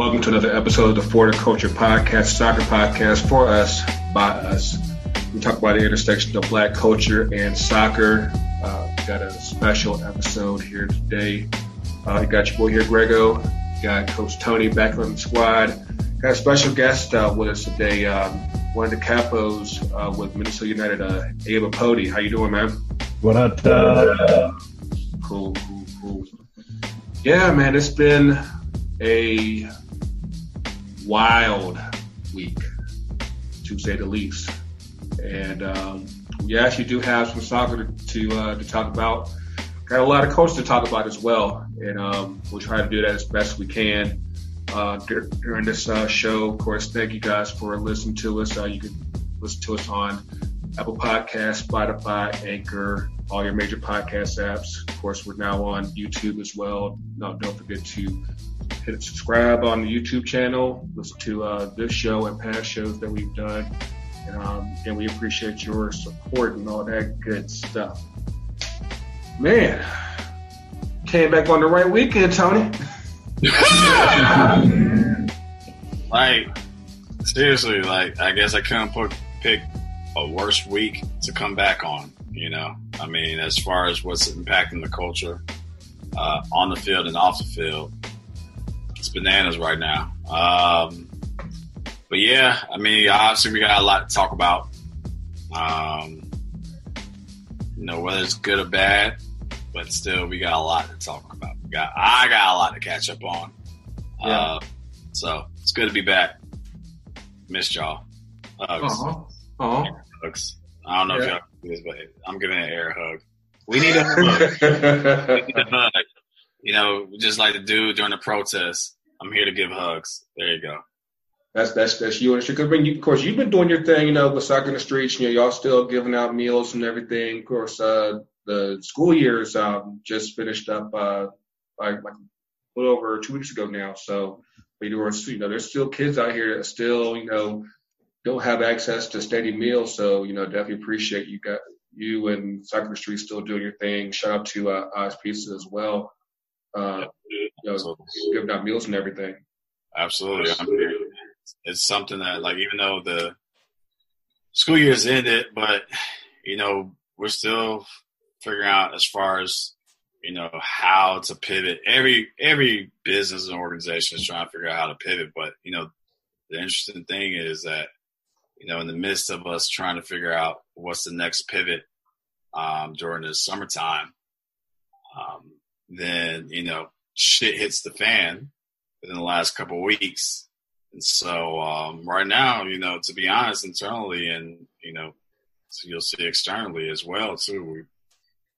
Welcome to another episode of the Florida Culture Podcast, soccer podcast for us, by us. We talk about the intersection of black culture and soccer. Uh, got a special episode here today. Uh, you got your boy here, Grego. You got Coach Tony back on the squad. Got a special guest uh, with us today. Um, one of the capos uh, with Minnesota United, uh, Abe Apodi. How you doing, man? What up? Uh, Cool, cool, cool. Yeah, man, it's been a wild week, to say the least. And um, we actually do have some soccer to to, uh, to talk about. Got a lot of coaches to talk about as well, and um, we'll try to do that as best we can uh, dur- during this uh, show. Of course, thank you guys for listening to us. Uh, you can listen to us on Apple Podcasts, Spotify, Anchor, all your major podcast apps. Of course, we're now on YouTube as well. No, don't forget to hit subscribe on the YouTube channel. Listen to uh, this show and past shows that we've done. And, um, and we appreciate your support and all that good stuff. Man, came back on the right weekend, Tony. Like, seriously, like, I guess I couldn't put, pick a worse week to come back on, you know? I mean, as far as what's impacting the culture uh, on the field and off the field, it's bananas right now. Um, but yeah, I mean, obviously, we got a lot to talk about. Um, you know, whether it's good or bad, but still, we got a lot to talk about. We got, I got a lot to catch up on. Yeah. Uh, so it's good to be back. Missed y'all. Hugs. Uh-huh. Uh-huh. Hugs. I don't know if y'all do this, but I'm giving an air hug. We need a hug. We need a hug. You know, just like the dude during the protest. I'm here to give hugs. There you go. That's that's that's you and Because I you, of course, you've been doing your thing, you know, with soccer in the streets. You know, y'all still giving out meals and everything. Of course, uh, the school years um, just finished up uh, like, like a little over two weeks ago now. So, we were, you know, there's still kids out here that still, you know, don't have access to steady meals. So, you know, definitely appreciate you got you and soccer in the streets still doing your thing. Shout out to uh, Oz Pizza as well. Uh, you know, So- giving out meals and everything. Absolutely. I'm here. It's something that, like, even though the school year's ended, but, you know, we're still figuring out as far as, you know, how to pivot. Every, every business and organization is trying to figure out how to pivot. But, you know, the interesting thing is that, you know, in the midst of us trying to figure out what's the next pivot um, during the summertime, um, then, you know, shit hits the fan within the last couple weeks. And so um, right now, you know, to be honest, internally and you know, so you'll see externally as well too. We,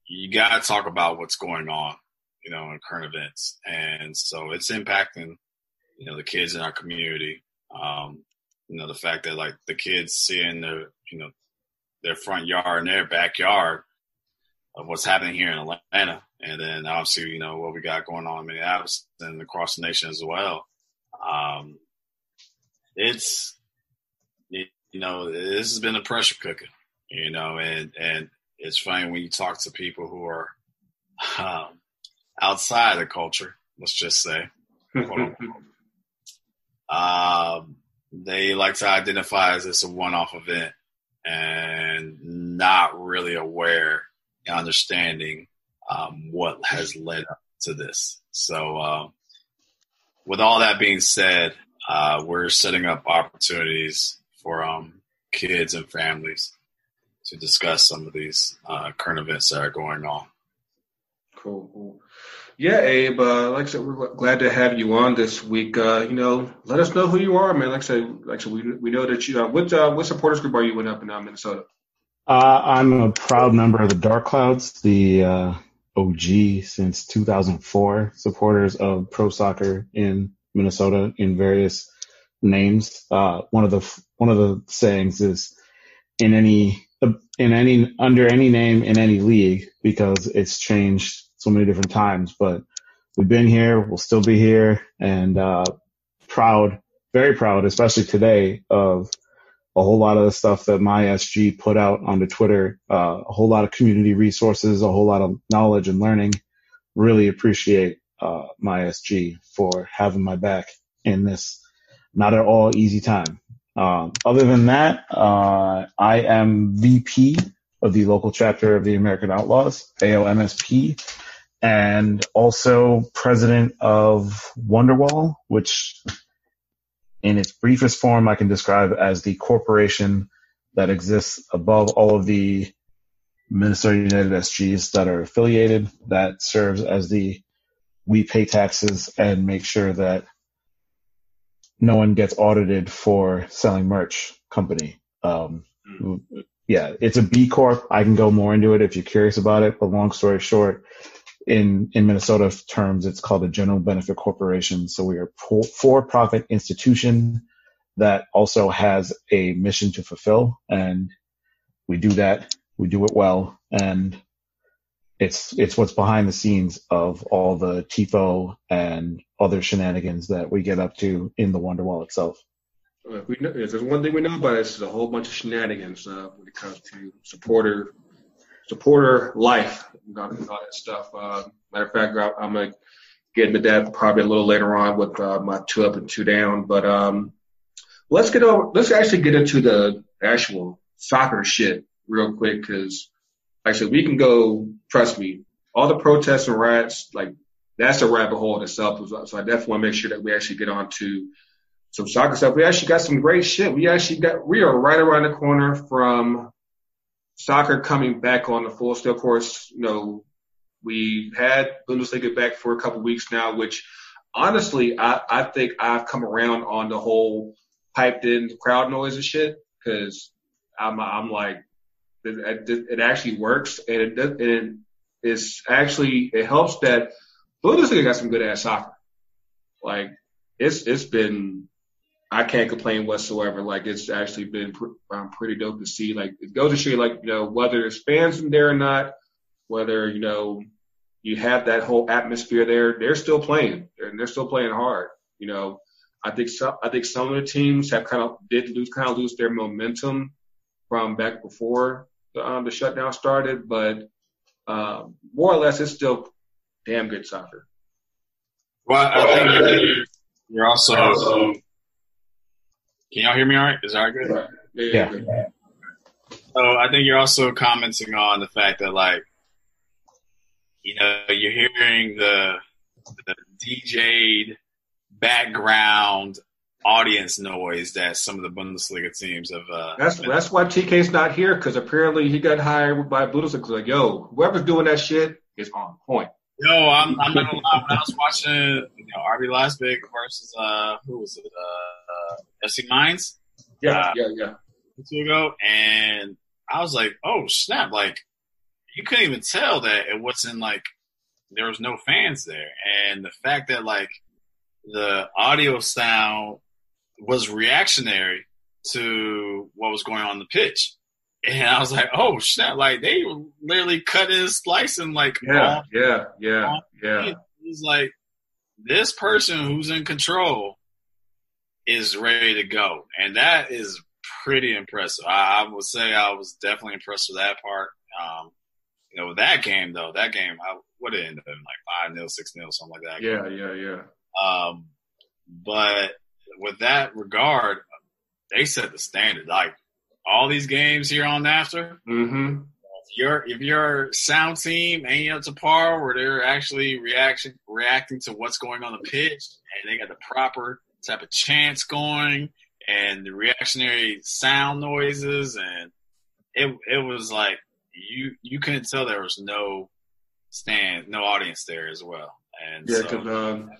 you got to talk about what's going on, you know, in current events, and so it's impacting, you know, the kids in our community. Um, you know, the fact that like the kids seeing their, you know, their front yard and their backyard of what's happening here in Atlanta, and then obviously, you know, what we got going on in Minneapolis and across the nation as well. Um, it's you know this has been a pressure cooker, you know, and and it's funny when you talk to people who are um, outside the culture. Let's just say, um, they like to identify as this a one-off event and not really aware understanding um, what has led up to this. So, um, with all that being said, uh, we're setting up opportunities for um, kids and families to discuss some of these uh, current events that are going on. Cool. Yeah, Abe. Uh, like I said, we're glad to have you on this week. Uh, you know, let us know who you are, man. Like I said, like I said, we we know that you. Uh, what uh, what supporters group are you in up in uh, Minnesota? Uh, I'm a proud member of the Dark Clouds, the uh, OG since 2004 supporters of pro soccer in Minnesota in various names. Uh, one of the one of the sayings is in any in any under any name in any league because it's changed so many different times. But we've been here, we'll still be here, and uh, proud, very proud, especially today of a whole lot of the stuff that my SG put out onto Twitter, uh, a whole lot of community resources, a whole lot of knowledge and learning. Really appreciate uh, my SG for having my back in this not at all easy time. Um, other than that, uh, I am VP of the local chapter of the American Outlaws, AOMSP, and also president of Wonderwall, which in its briefest form I can describe as the corporation that exists above all of the Minnesota United SGs that are affiliated that serves as the we pay taxes and make sure that no one gets audited for selling merch company. Um, mm. yeah, it's a B Corp. I can go more into it if you're curious about it, but long story short, in, in Minnesota terms, it's called a general benefit corporation. So we are for profit institution that also has a mission to fulfill and we do that. We do it well and it's it's what's behind the scenes of all the TIFO and other shenanigans that we get up to in the Wonderwall itself. We know, if there's one thing we know about it, it's a whole bunch of shenanigans uh, when it comes to supporter supporter life and all, that stuff. Uh, matter of fact, I'm gonna get into that probably a little later on with uh, my two up and two down. But um, let's get over. Let's actually get into the actual soccer shit real quick because like I said, we can go, trust me, all the protests and riots, like that's a rabbit hole in itself. So I definitely want to make sure that we actually get on to some soccer stuff. We actually got some great shit. We actually got, we are right around the corner from soccer coming back on the full scale course. You know, we've had Bundesliga back for a couple weeks now, which honestly, I, I think I've come around on the whole piped in crowd noise and shit because I'm, I'm like, it, it actually works, and it, and it is actually it helps that Bundesliga got some good ass soccer. Like it's it's been I can't complain whatsoever. Like it's actually been pr- um, pretty dope to see. Like it goes to show you, like you know, whether there's fans in there or not, whether you know you have that whole atmosphere there, they're still playing and they're still playing hard. You know, I think some I think some of the teams have kind of did lose kind of lose their momentum from back before the, um, the shutdown started, but um, more or less, it's still damn good soccer. Well, I think you're also. Can y'all hear me all right? Is that good? Yeah. yeah. So I think you're also commenting on the fact that, like, you know, you're hearing the the DJ'd background audience noise that some of the Bundesliga teams have. Uh, that's been. that's why TK's not here because apparently he got hired by Bundesliga. Like, yo, whoever's doing that shit is on point. Yo, I'm, I'm not gonna lie. When I was watching, you know, RB Leipzig versus uh, who was it? Uh, FC Mainz. Yeah, uh, yeah, yeah. Two ago, and I was like, oh snap! Like, you couldn't even tell that it wasn't like there was no fans there, and the fact that like the audio sound was reactionary to what was going on the pitch. And I was like, oh snap! Like they literally cut his slicing like yeah, yeah, yeah, yeah. It was like this person who's in control is ready to go, and that is pretty impressive. I, I would say I was definitely impressed with that part. Um, you know, that game though, that game, I would have ended up in like five 0 six 0 something like that. Yeah, yeah, yeah. Um, but with that regard, they set the standard. Like all these games here on after. Mm-hmm. If your if your sound team ain't up to par, where they're actually reaction reacting to what's going on the pitch, and they got the proper type of chants going, and the reactionary sound noises, and it it was like you you couldn't tell there was no stand, no audience there as well. And yeah, because so, um,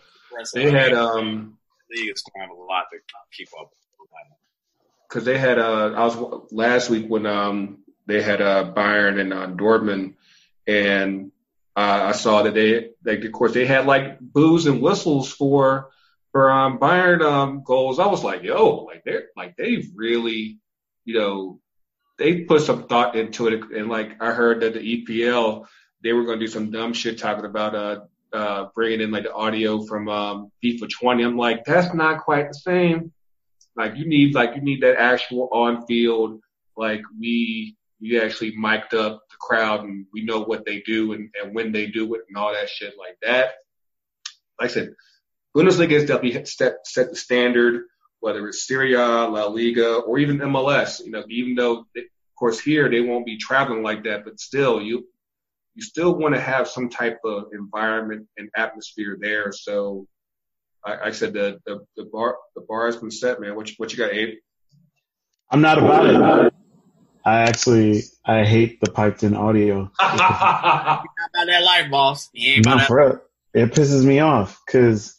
they had um league is going to have a lot to keep up with. Because they had, uh, I was last week when um, they had uh, Bayern and uh, Dortmund, and uh, I saw that they, like, of course, they had like boos and whistles for for um, Bayern um, goals. I was like, yo, like they're like they've really, you know, they put some thought into it. And like I heard that the EPL, they were going to do some dumb shit talking about uh, uh, bringing in like the audio from um, FIFA 20. I'm like, that's not quite the same. Like you need like you need that actual on field. Like we we actually mic'd up the crowd and we know what they do and, and when they do it and all that shit like that. Like I said, Bundesliga has definitely set, set the standard, whether it's Serie A, La Liga, or even MLS. You know, even though, they, of course, here they won't be traveling like that, but still, you you still want to have some type of environment and atmosphere there. So, I, I said the, the the bar the bar has been set, man. What you, what you got, Abe? I'm not about it. I actually I hate the piped in audio. about that life, boss. You ain't no, about for real. It pisses me off because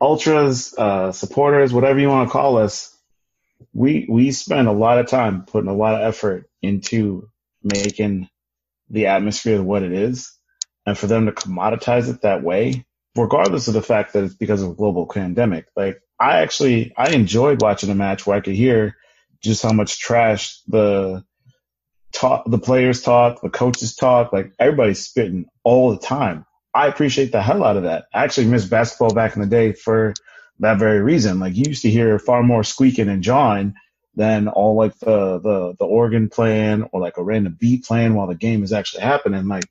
ultras, uh, supporters, whatever you want to call us, we we spend a lot of time putting a lot of effort into making the atmosphere what it is, and for them to commoditize it that way, regardless of the fact that it's because of a global pandemic. Like I actually I enjoyed watching a match where I could hear just how much trash the talk the players talk, the coaches talk, like everybody's spitting all the time. I appreciate the hell out of that. I actually missed basketball back in the day for that very reason. Like you used to hear far more squeaking and jawing than all like the the the organ playing or like a random beat playing while the game is actually happening. Like,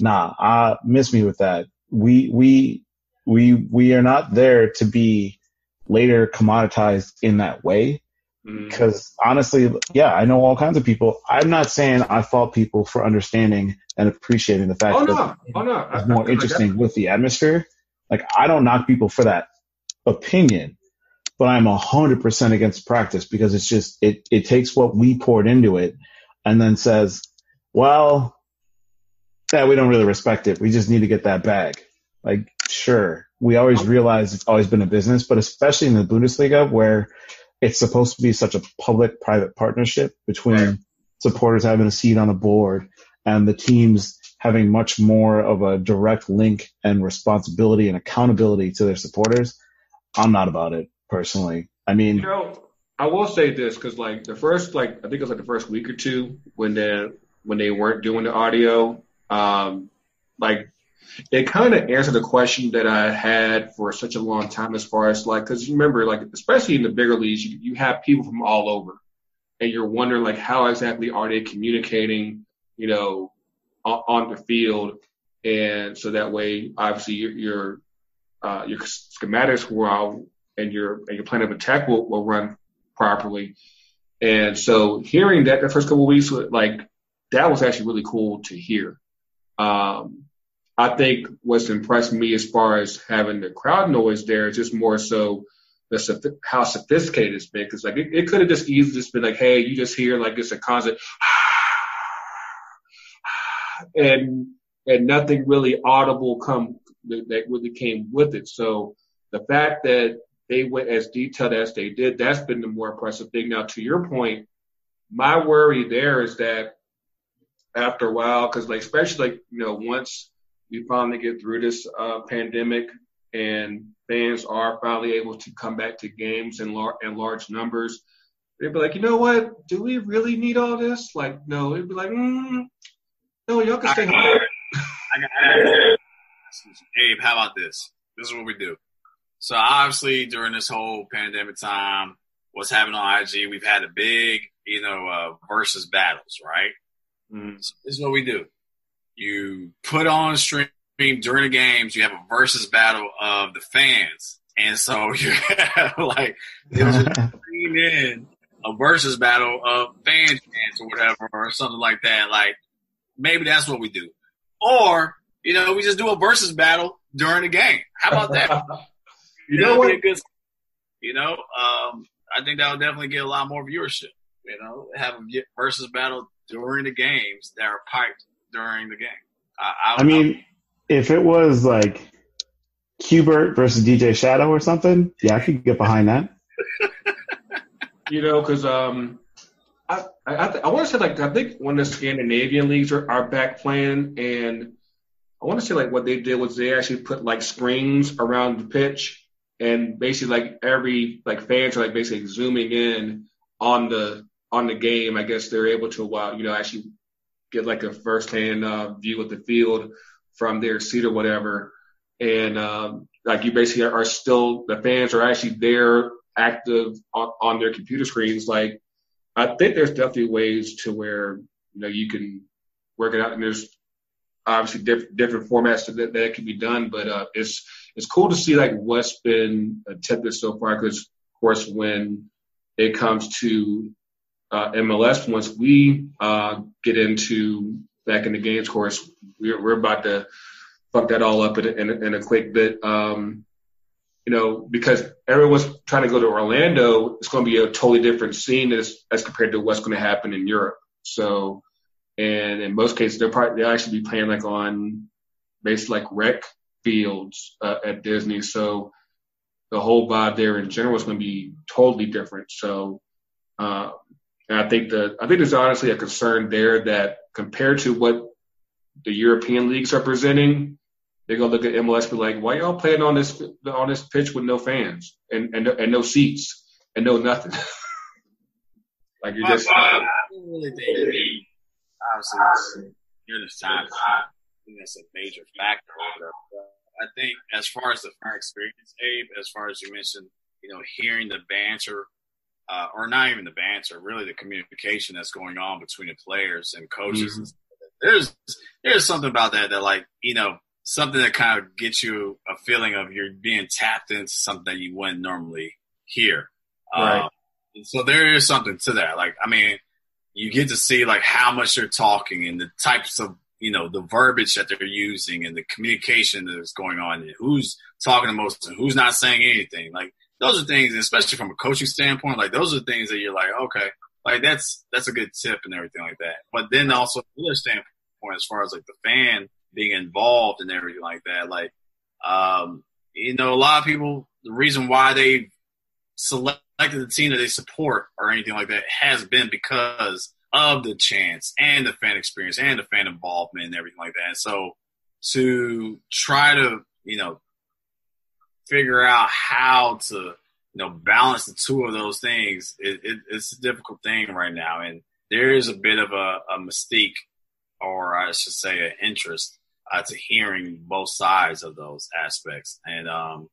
nah, I miss me with that. We we we we are not there to be later commoditized in that way. Because honestly, yeah, I know all kinds of people. I'm not saying I fault people for understanding and appreciating the fact Oh that no, oh no. it's more interesting with the atmosphere. Like I don't knock people for that opinion, but I'm a hundred percent against practice because it's just it it takes what we poured into it and then says, well, yeah, we don't really respect it. We just need to get that bag. Like, sure, we always realize it's always been a business, but especially in the Bundesliga where it's supposed to be such a public-private partnership between Right. supporters having a seat on the board and the teams having much more of a direct link and responsibility and accountability to their supporters. I'm not about it personally. I mean, You know, I will say this because like the first like I think it was like the first week or two when they when they weren't doing the audio, um, like it kind of answered the question that I had for such a long time as far as like because you remember like especially in the bigger leagues you, you have people from all over and you're wondering like how exactly are they communicating you know on, on the field and so that way obviously your your uh, your schematics will and your and your plan of attack will, will run properly. And so hearing that the first couple of weeks, like that was actually really cool to hear. Um, I think what's impressed me as far as having the crowd noise there is just more so the how sophisticated it's been. Because like it, it could have just easily just been like, hey, you just hear like it's a constant and and nothing really audible come that really came with it. So the fact that they went as detailed as they did, that's been the more impressive thing. Now, to your point, my worry there is that after a while, because like especially like you know once we finally get through this uh, pandemic and fans are finally able to come back to games in, lar- in large numbers, they'd be like, you know what? Do we really need all this? Like, no, it'd be like, mm, no, y'all can stay home. Abe, how about this? This is what we do. So obviously during this whole pandemic time, what's happening on IG, we've had a big, you know, uh, versus battles, right? Mm. So this is what we do. You put on stream during the games, you have a versus battle of the fans. And so you have like, it'll just bring in a versus battle of fan chants or whatever, or something like that. Like, maybe that's what we do. Or, you know, we just do a versus battle during the game. How about that? you know what? good, you know, um, I think that would definitely get a lot more viewership. You know, have a versus battle during the games that are piped during the game. I, I, I mean, if it was like Qbert versus DJ Shadow or something, yeah, I could get behind that. You know, because um, I I, I, I want to say like I think when the Scandinavian leagues are, are back playing, and I want to say like what they did was they actually put like screens around the pitch, and basically like every like fans are like basically zooming in on the on the game. I guess they're able to uh, you know actually get like a first hand uh, view of the field from their seat or whatever, and um, like you basically are, still the fans are actually there active on, on their computer screens. Like I think there's definitely ways to where you know you can work it out, and there's obviously diff- different formats that that can be done. But uh, it's it's cool to see like what's been attempted so far. Because of course, when it comes to uh, MLS, once we uh, get into back in the games, course, we're, we're about to fuck that all up in a, in in a quick bit. Um, you know, because everyone's trying to go to Orlando, it's going to be a totally different scene as, as compared to what's going to happen in Europe. So, and in most cases, they'll probably they'll actually be playing like on basically like rec fields uh, at Disney. So the whole vibe there in general is going to be totally different. So, uh, and I think the I think there's honestly a concern there that compared to what the European leagues are presenting, they're gonna look at MLS and be like, why y'all playing on this on this pitch with no fans and and, and no seats and no nothing? like you're just. I really think, obviously, you're the time. I think that's a major factor. I think as far as the fan experience, Abe, as far as you mentioned, you know, hearing the banter, uh, or not even the banter, really the communication that's going on between the players and coaches. Mm-hmm. There's there's something about that that like you know something that kind of gets you a feeling of you're being tapped into something that you wouldn't normally hear. Right. Um, so there is something to that. Like, I mean, you get to see like how much they're talking and the types of, you know, the verbiage that they're using and the communication that is going on and who's talking the most and who's not saying anything. Like, those are things, especially from a coaching standpoint, like those are things that you're like, okay, like that's, that's a good tip and everything like that. But then also the other standpoint, as far as like the fan, being involved and everything like that. Like, um, you know, a lot of people, the reason why they selected the team that they support or anything like that has been because of the chance and the fan experience and the fan involvement and everything like that. And so to try to, you know, figure out how to, you know, balance the two of those things, it, it, it's a difficult thing right now. And there is a bit of a, a mystique or I should say an interest uh, to hearing both sides of those aspects. And, um,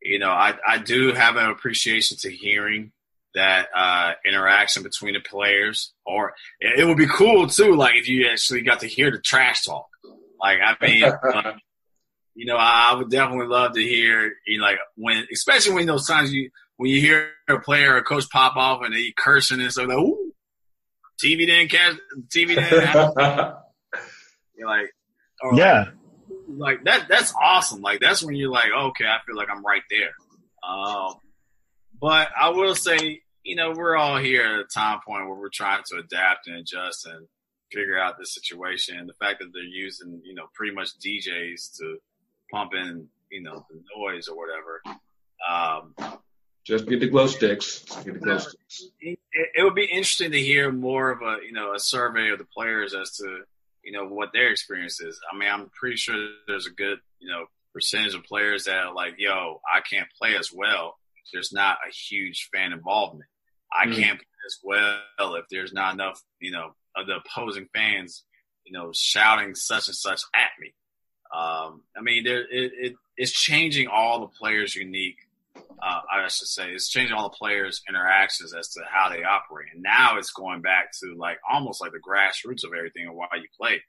you know, I, I do have an appreciation to hearing that uh, interaction between the players. Or it, it, would be cool too, like if you actually got to hear the trash talk. Like I mean, you know, I, I would definitely love to hear, you know, like when, especially when those times you when you hear a player or a coach pop off and they cursing and stuff, like, ooh, TV didn't catch, TV didn't. You're like, yeah. Like, like, that that's awesome. Like that's when you're like, okay, I feel like I'm right there. Um, but I will say, you know, we're all here at a time point where we're trying to adapt and adjust and figure out the situation. The fact that they're using, you know, pretty much DJs to pump in, you know, the noise or whatever. Um, just get the glow sticks. Get the glow sticks. It, it, would be interesting to hear more of a, you know, a survey of the players as to you know, what their experience is. I mean, I'm pretty sure there's a good, you know, percentage of players that are like, yo, I can't play as well. There's not a huge fan involvement. I mm-hmm. can't play as well if there's not enough, you know, of the opposing fans, you know, shouting such and such at me. Um, I mean, there, it, it, it's changing all the players' unique uh, I should say, it's changing all the players' interactions as to how they operate. And now it's going back to like almost like the grassroots of everything and why you play.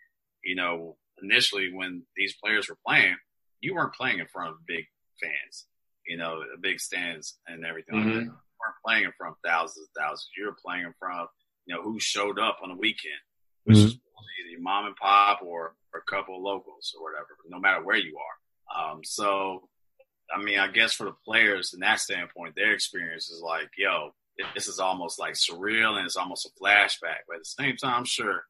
You know, initially when these players were playing, you weren't playing in front of big fans, you know, big stands and everything mm-hmm. like that. You weren't playing in front of thousands and thousands. You were playing in front of, you know, who showed up on the weekend, which mm-hmm. is either mom and pop or, or a couple locals or whatever, no matter where you are. Um, so I mean, I guess for the players in that standpoint, their experience is like, yo, this is almost like surreal and it's almost a flashback. But at the same time, I'm sure,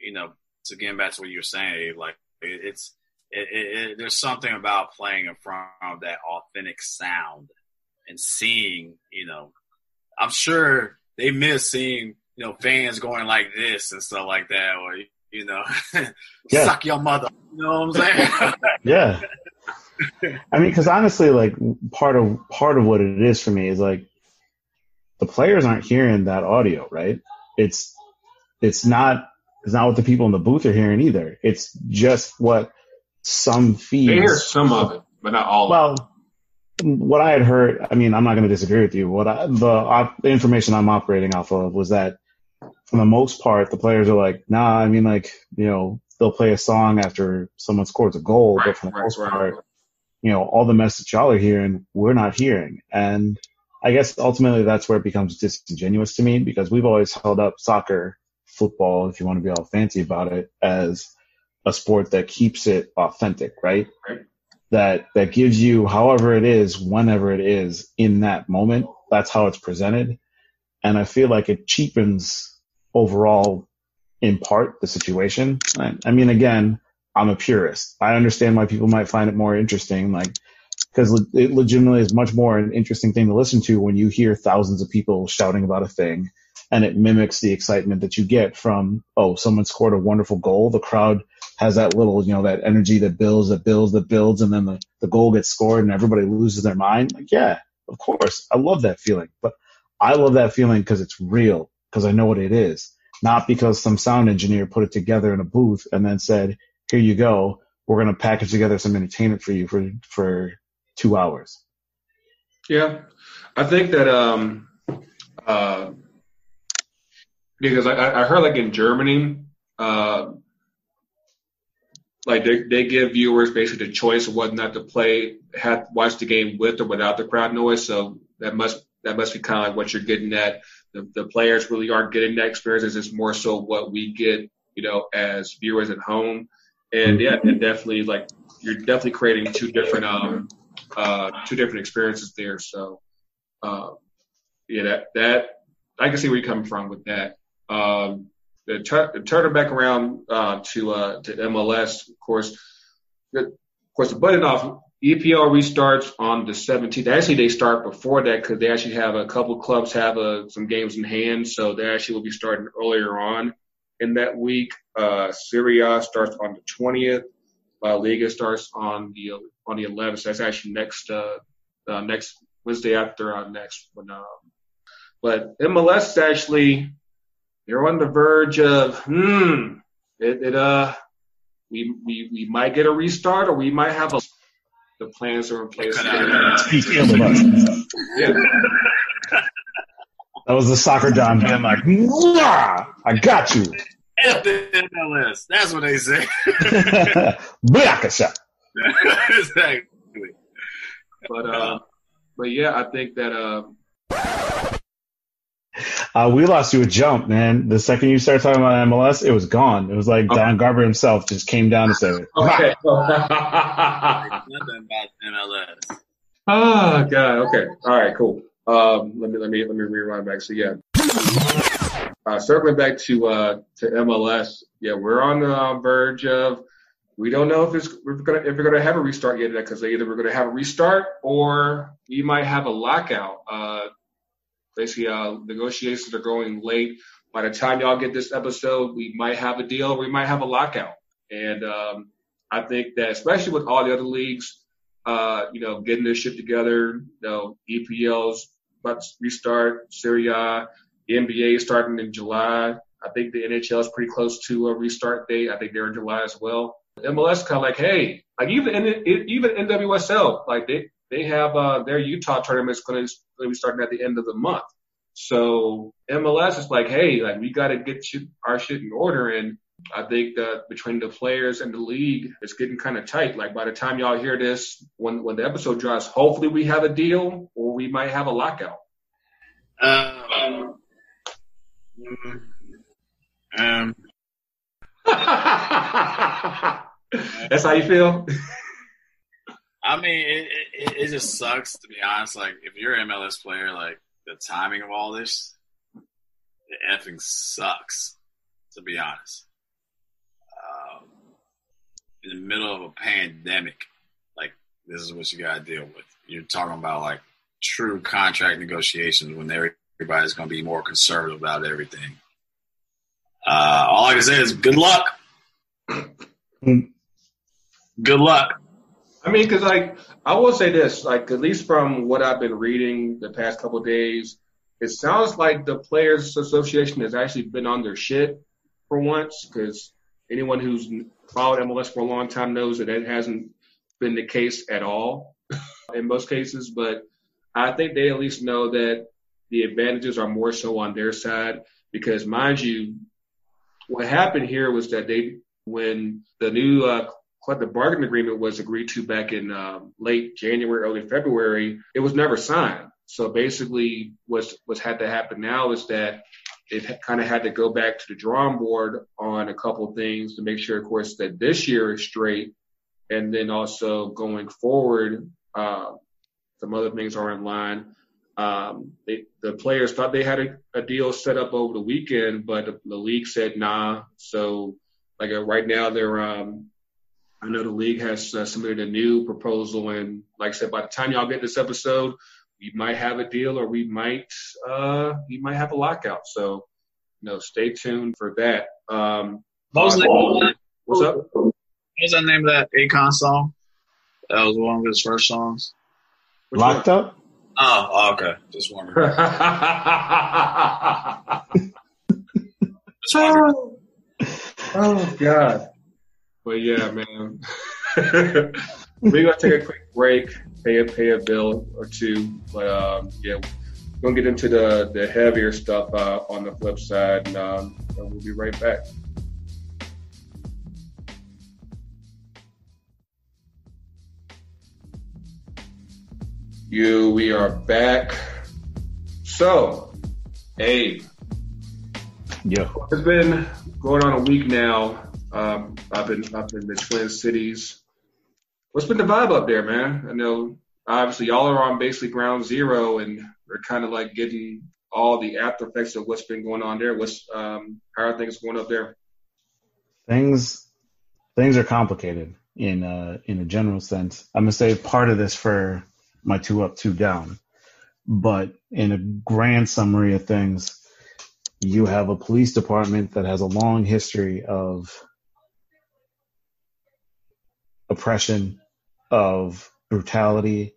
you know, to get back to what you were saying, like it, it's it, it, there's something about playing in front of that authentic sound and seeing, you know, I'm sure they miss seeing, you know, fans going like this and stuff like that, or know, yeah. suck your mother. You know what I'm saying? yeah. I mean, because honestly, like part of part of what it is for me is like the players aren't hearing that audio, right? It's it's not it's not what the people in the booth are hearing either. It's just what some feeds. They hear some of it, but not all. Well, what I had heard, I mean, I'm not going to disagree with you. What I, the, uh, the information I'm operating off of was that, for the most part, the players are like, nah. I mean, like you know, they'll play a song after someone scores a goal, right, but for the right, most right, part, you know, all the message y'all are hearing, we're not hearing. And I guess ultimately that's where it becomes disingenuous to me because we've always held up soccer, football, if you want to be all fancy about it, as a sport that keeps it authentic, right? Right. That that gives you however it is, whenever it is in that moment. That's how it's presented. And I feel like it cheapens overall in part the situation. I, I mean, again, I'm a purist. I understand why people might find it more interesting, like because it legitimately is much more an interesting thing to listen to when you hear thousands of people shouting about a thing and it mimics the excitement that you get from, oh, someone scored a wonderful goal. The crowd has that little, you know, that energy that builds, that builds, that builds, and then the, the goal gets scored and everybody loses their mind. Like, yeah, of course. I love that feeling, but I love that feeling because it's real, because I know what it is, not because some sound engineer put it together in a booth and then said, here you go. We're going to package together some entertainment for you for, for two hours. Yeah. I think that, um, uh, because I, I heard like in Germany, uh, like they, they give viewers basically the choice of whether or not to play, have watch the game with or without the crowd noise. So that must that must be kind of like what you're getting at. The, the players really aren't getting that experience. It's just more so what we get, you know, as viewers at home. And yeah, and definitely like you're definitely creating two different um uh two different experiences there. So uh, yeah, that that I can see where you're coming from with that. Um, turn, turn it back around uh, to uh, to MLS, of course. Of course, the button off EPL restarts on the 17th. Actually, they start before that because they actually have a couple clubs have uh, some games in hand, so they actually will be starting earlier on in that week. Uh, Serie A starts on the 20th. La Liga starts on the on the 11th. So that's actually next uh, uh, next Wednesday after our next one. Um, but MLS actually they're on the verge of hmm. It, it uh we we we might get a restart or we might have a the plans are in place. Speak ill of us. Yeah. That was the soccer Don being like, Mwah! I got you. F the MLS. That's what they say. Blakasha. exactly. But uh, but yeah, I think that um, Uh, we lost you a jump, man. The second you started talking about MLS, it was gone. It was like Don Garber himself just came down and said, okay. Nothing about MLS. oh god. Okay. All right. Cool. Um, let me let me let me rewind back. So yeah. Uh, circling back to uh, to MLS, yeah, we're on the verge of we don't know if it's we're gonna if we're gonna have a restart yet because either we're gonna have a restart or we might have a lockout. Uh, basically, uh, negotiations are going late. By the time y'all get this episode, we might have a deal, we might have a lockout. And um, I think that especially with all the other leagues, uh, you know, getting this shit together, you know, EPL's about to restart, Serie A, the NBA starting in July. I think the NHL is pretty close to a restart date. I think they're in July as well. MLS kind of like, hey, like even even NWSL, like they they have uh, their Utah tournament is going to be starting at the end of the month. So MLS is like, hey, like we got to get shit, our shit in order. And I think that between the players and the league, it's getting kind of tight. Like by the time y'all hear this, when when the episode drops, hopefully we have a deal or we might have a lockout. Um, um, That's how you feel. I mean, it, it, it just sucks to be honest. Like, if you're an MLS player, like the timing of all this, it effing sucks. To be honest, um, in the middle of a pandemic, like this is what you got to deal with. You're talking about like true contract negotiations when everybody's going to be more conservative about everything. Uh, all I can say is good luck. good luck. I mean, because like I will say this, like at least from what I've been reading the past couple of days, it sounds like the Players Association has actually been on their shit for once. Because anyone who's followed MLS for a long time knows that that hasn't been the case at all in most cases. But I think they at least know that the advantages are more so on their side. Because mind you, what happened here was that they, when the new uh, the bargaining agreement was agreed to back in um, late January, early February. It was never signed. So basically, what's what's had to happen now is that it kind of had to go back to the drawing board on a couple things to make sure, of course, that this year is straight, and then also going forward, uh, some other things are in line. Um, they, the players thought they had a, a, deal set up over the weekend, but the, the league said nah. So, like uh, right now, they're um, I know the league has uh, submitted a new proposal, and like I said, by the time y'all get this episode, we might have a deal, or we might uh, we might have a lockout. So, you know, stay tuned for that. Um, what was, that? What's up? What was the name of that Akon song? That was one of his first songs. Which Locked one? up. Oh, okay. Just wondering. Just wondering. oh God. But yeah, man. We're gonna take a quick break, pay a pay a bill or two, but um, yeah, we're gonna get into the the heavier stuff uh, on the flip side, and, um, and we'll be right back. You, we are back. So, Abe. Yeah. It's been going on a week now. Um, up in up in the Twin Cities. What's been the vibe up there, man? I know obviously y'all are on basically ground zero, and we're kind of like getting all the after effects of what's been going on there. What's um, how are things going up there? Things things are complicated in uh, in a general sense. I'm gonna say part of this for my two up, two down. But in a grand summary of things, you have a police department that has a long history of oppression, of brutality,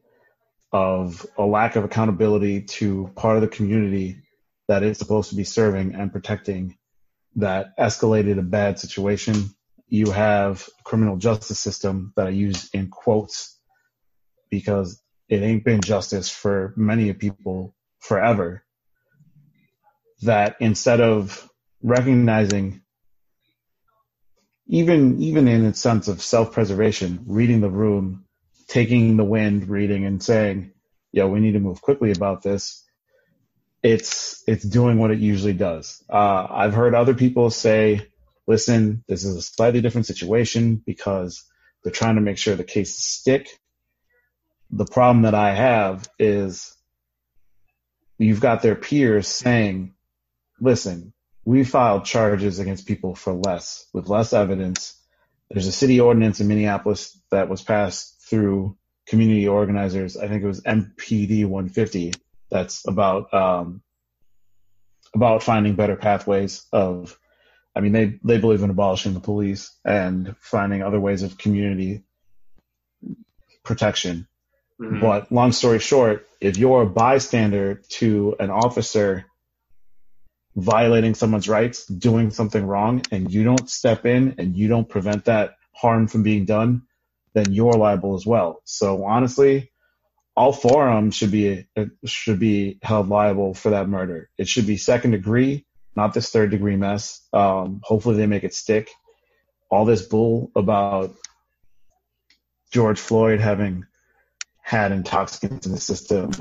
of a lack of accountability to part of the community that it's supposed to be serving and protecting that escalated a bad situation. You have criminal justice system that I use in quotes because it ain't been justice for many people forever. That instead of recognizing, even even in its sense of self-preservation, reading the room, taking the wind, reading and saying, "Yo, we need to move quickly about this." It's it's doing what it usually does. Uh, I've heard other people say, "Listen, this is a slightly different situation because they're trying to make sure the cases stick." the problem that I have is you've got their peers saying, listen, we filed charges against people for less, with less evidence. There's a city ordinance in Minneapolis that was passed through community organizers. I think it was MPD 150. That's about, um, about finding better pathways of, I mean, they, they believe in abolishing the police and finding other ways of community protection. Mm-hmm. But long story short, if you're a bystander to an officer violating someone's rights, doing something wrong, and you don't step in and you don't prevent that harm from being done, then you're liable as well. So honestly, all four of them should be should be held liable for that murder. It should be second degree, not this third degree mess. Um, hopefully they make it stick. All this bull about George Floyd having had intoxicants in the system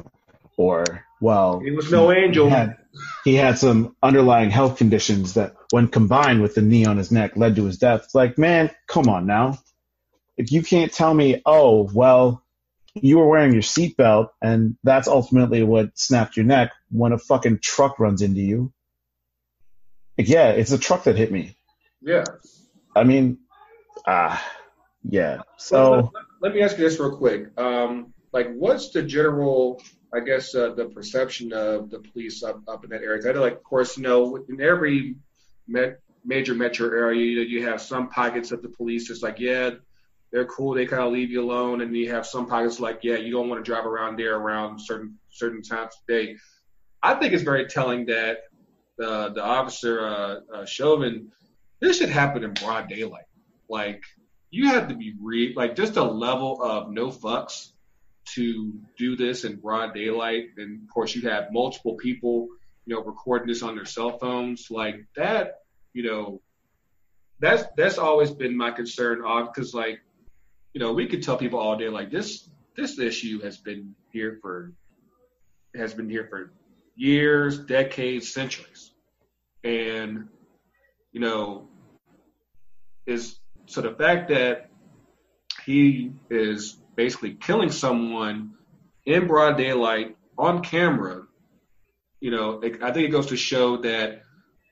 or well he was no angel had, he had some underlying health conditions that when combined with the knee on his neck led to his death. It's like man come on now. If you can't tell me oh well you were wearing your seatbelt and that's ultimately what snapped your neck when a fucking truck runs into you. Like, yeah it's a truck that hit me. Yeah. I mean ah uh, yeah. So let, let, let, me ask you this real quick. Um like what's the general I guess uh, the perception of the police up, up in that area. I know, like, of course, you know, in every met, major metro area, you, you have some pockets of the police just like, yeah, they're cool, they kind of leave you alone, and you have some pockets like, yeah, you don't want to drive around there around certain certain times of day. I think it's very telling that the the officer uh, uh, Chauvin, this should happen in broad daylight. Like, you have to be re like just a level of no fucks to do this in broad daylight. And of course, you have multiple people, you know, recording this on their cell phones. Like that, you know, that's that's always been my concern. Because like you know, we could tell people all day like this this issue has been here for has been here for years, decades, centuries. And, you know, is so the fact that he is basically killing someone in broad daylight on camera, you know, it, I think it goes to show that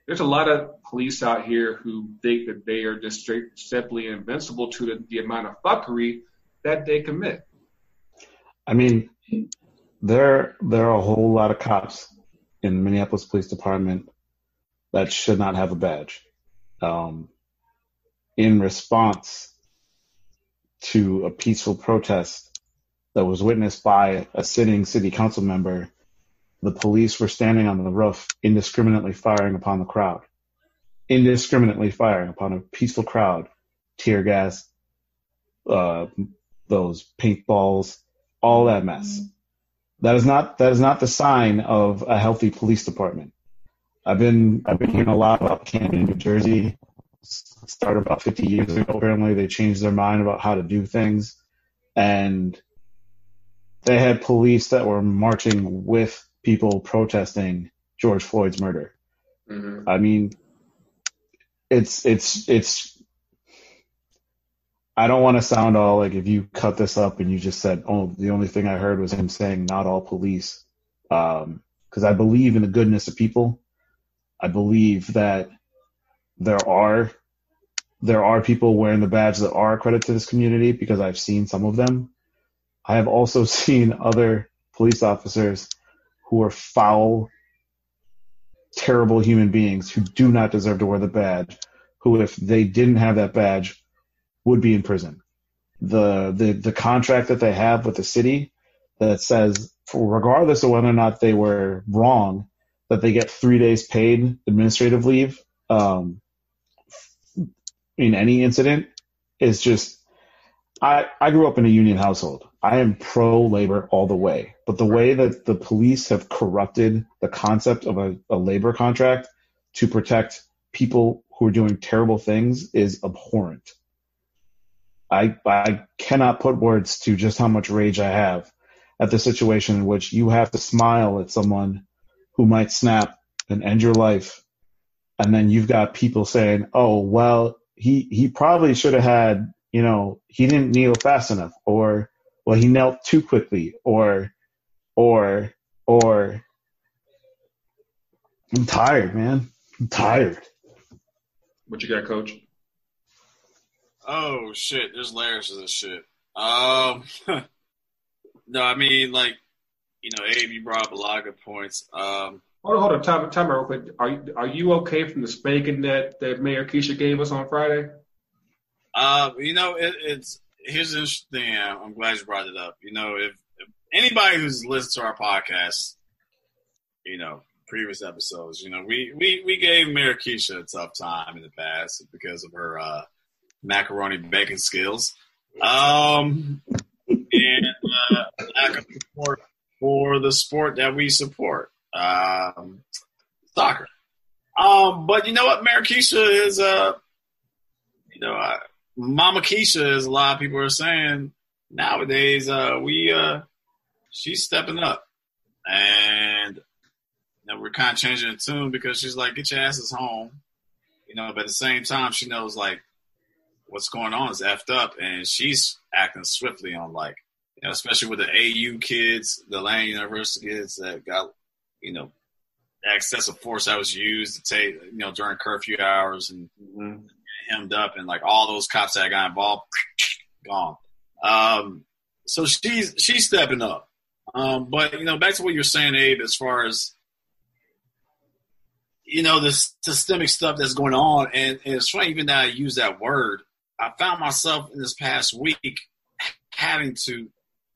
there's a lot of police out here who think that they are just straight, simply invincible to the, the amount of fuckery that they commit. I mean, there there are a whole lot of cops in Minneapolis Police Department that should not have a badge. Um, in response to a peaceful protest that was witnessed by a sitting city council member, the police were standing on the roof indiscriminately firing upon the crowd. Indiscriminately firing upon a peaceful crowd, tear gas, uh, those paintballs, all that mess. That is not that is not the sign of a healthy police department. I've been I've been hearing a lot about Camden, New Jersey. Started about 50 years ago. Apparently, they changed their mind about how to do things, and they had police that were marching with people protesting George Floyd's murder. Mm-hmm. I mean, it's it's it's I don't want to sound all like if you cut this up and you just said, "Oh, the only thing I heard was him saying not all police," because um, I believe in the goodness of people. I believe that there are there are people wearing the badge that are a credit to this community because I've seen some of them. I have also seen other police officers who are foul, terrible human beings who do not deserve to wear the badge. Who, if they didn't have that badge, would be in prison. The, the, the contract that they have with the city that says, regardless of whether or not they were wrong, that they get three days paid administrative leave um, in any incident is just. I, I grew up in a union household. I am pro labor all the way. But the way that the police have corrupted the concept of a, a labor contract to protect people who are doing terrible things is abhorrent. I I cannot put words to just how much rage I have at the situation in which you have to smile at someone who might snap and end your life, and then you've got people saying, "Oh, well, he he probably should have had, you know, he didn't kneel fast enough, or well, he knelt too quickly, or or or." I'm tired, man. I'm tired. What you got, Coach? Oh shit, there's layers of this shit. Um, no, I mean like, you know, Abe, you brought up a lot of good points. Um, hold on, hold on, time, time real quick. Are you are you okay from the spanking that that Mayor Keisha gave us on Friday? Uh, you know, it, it's here's the interesting thing. I'm glad you brought it up. You know, if, if anybody who's listened to our podcast, you know, previous episodes, you know, we we we gave Mayor Keisha a tough time in the past because of her. uh macaroni baking skills. Um, and uh, lack of support for the sport that we support, um, soccer. Um, but you know what, Mayor Keisha is, uh, you know, uh, Mama Keisha, as a lot of people are saying nowadays, uh, we, uh, she's stepping up, and you know, we're kind of changing the tune because she's like, get your asses home, you know. But at the same time, she knows like what's going on is effed up, and she's acting swiftly on like, you know, especially with the AU kids, the Lane University kids that got, you know, excessive force that was used to take, you know, during curfew hours and mm-hmm. hemmed up, and like all those cops that got involved, gone. Um, so she's she's stepping up. Um, but you know, back to what you're saying, Abe, as far as you know, the systemic stuff that's going on, and, and it's funny even that I use that word I found myself in this past week having to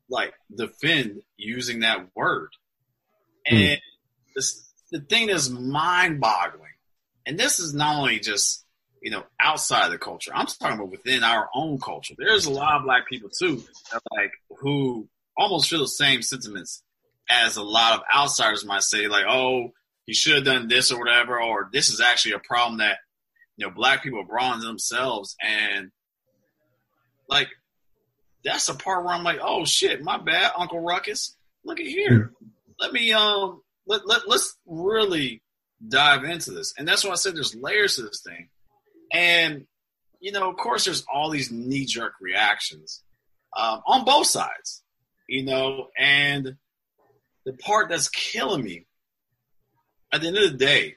like defend using that word. Hmm. And this, the thing that's mind boggling, and this is not only just, you know, outside the culture, I'm talking about within our own culture. There's a lot of black people too, like who almost feel the same sentiments as a lot of outsiders might say, like, oh, he should have done this or whatever, or this is actually a problem that you know, black people brought on themselves and like that's the part where I'm like, oh shit, my bad, Uncle Ruckus. Look at here. Let me um let, let let's really dive into this. And that's why I said there's layers to this thing. And you know, of course, there's all these knee jerk reactions um, on both sides, you know, and the part that's killing me at the end of the day,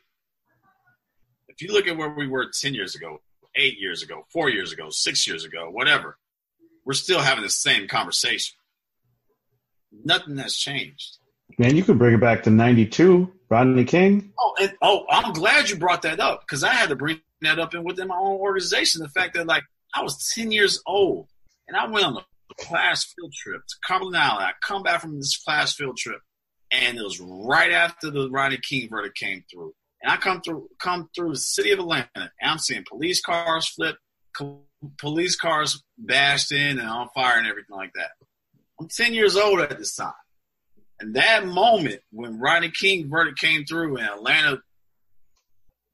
if you look at where we were 10 years ago, eight years ago, four years ago, six years ago, whatever, we're still having the same conversation. Nothing has changed. Man, you could bring it back to 92, Rodney King. Oh, and, oh, I'm glad you brought that up because I had to bring that up in within my own organization. The fact that like I was 10 years old and I went on a class field trip to Cumberland Island. I come back from this class field trip and it was right after the Rodney King verdict came through. And I come through come through the city of Atlanta and I'm seeing police cars flip, police cars bashed in and on fire and everything like that. I'm 10 years old at this time. And that moment when Rodney King verdict came through and Atlanta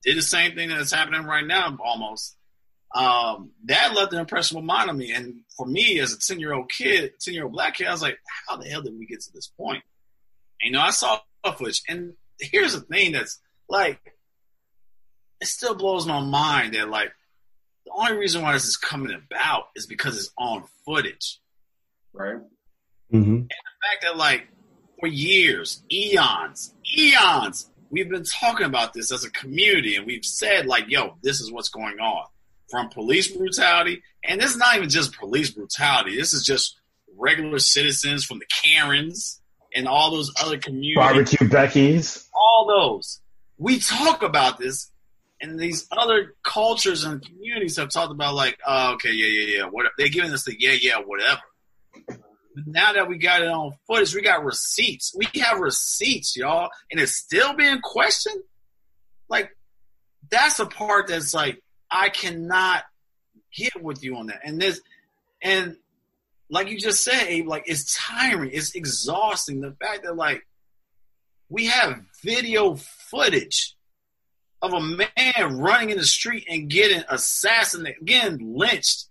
did the same thing that's happening right now almost, um, that left an impression of mind on me. And for me as a 10 year old kid, 10 year old black kid, I was like, how the hell did we get to this point? And, you know, I saw footage. And here's the thing that's like, it still blows my mind that like the only reason why this is coming about is because it's on footage. Right. Mm-hmm. And the fact that like for years, eons, eons, we've been talking about this as a community and we've said like, yo, this is what's going on from police brutality. And this is not even just police brutality. This is just regular citizens from the Karens and all those other communities. Barbecue Becky's. All those. We talk about this and these other cultures and communities have talked about like, oh, okay, yeah, yeah, yeah. What they're giving us the yeah, yeah, whatever. Now that we got it on footage, we got receipts. We have receipts, y'all, and it's still being questioned. Like, that's a part that's like, I cannot get with you on that. And this, and like you just said, Abe, like it's tiring, it's exhausting. The fact that like we have video footage of a man running in the street and getting assassinated, again lynched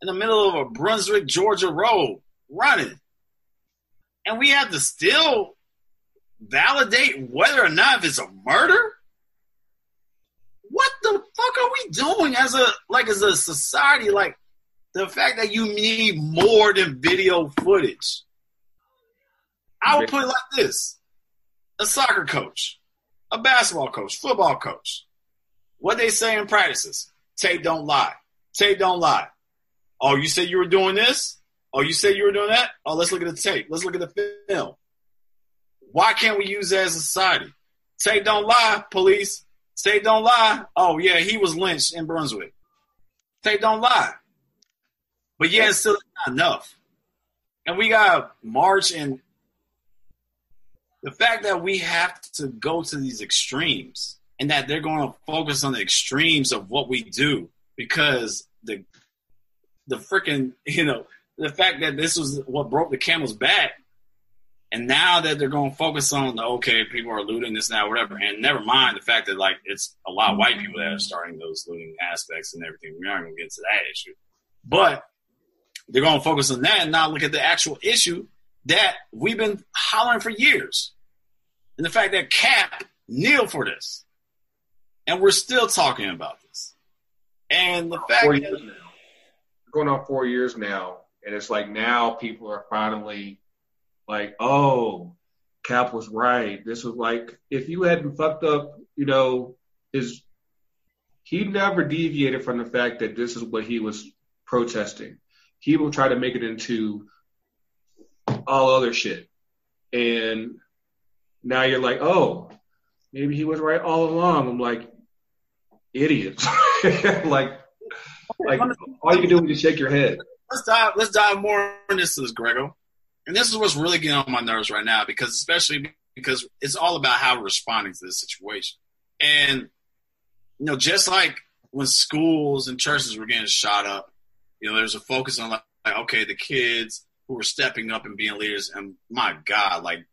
in the middle of a Brunswick, Georgia road running. And we have to still validate whether or not it's a murder? What the fuck are we doing as a like as a society? Like the fact that you need more than video footage. I would put it like this. A soccer coach, a basketball coach, football coach. What they say in practices. Tape don't lie. Tape don't lie. Oh, you said you were doing this? Oh, you said you were doing that? Oh, let's look at the tape. Let's look at the film. Why can't we use that as a society? Tape don't lie, police. Tape don't lie. Oh, yeah, he was lynched in Brunswick. Tape don't lie. But yeah, it's still not enough. And we got March and the fact that we have to go to these extremes and that they're going to focus on the extremes of what we do because the the freaking you know the fact that this was what broke the camel's back, and now that they're going to focus on the okay, people are looting this now, whatever, and never mind the fact that like it's a lot of white people that are starting those looting aspects and everything. We aren't going to get into that issue, but they're going to focus on that and not look at the actual issue that we've been hollering for years, and the fact that Cap kneeled for this, and we're still talking about this, and the fact that going on four years now and it's like now people are finally like, oh, Cap was right. This was like, if you hadn't fucked up, you know, his, he never deviated from the fact that this is what he was protesting. He will try to make it into all other shit. And now you're like, oh, maybe he was right all along. I'm like, idiots. like, like all you can do is just shake your head let's dive let's dive more into this, Grego. And this is what's really getting on my nerves right now, because especially because it's all about how we're responding to this situation. And you know, just like when schools and churches were getting shot up, you know, there's a focus on like, like okay, the kids who were stepping up and being leaders, and my God, like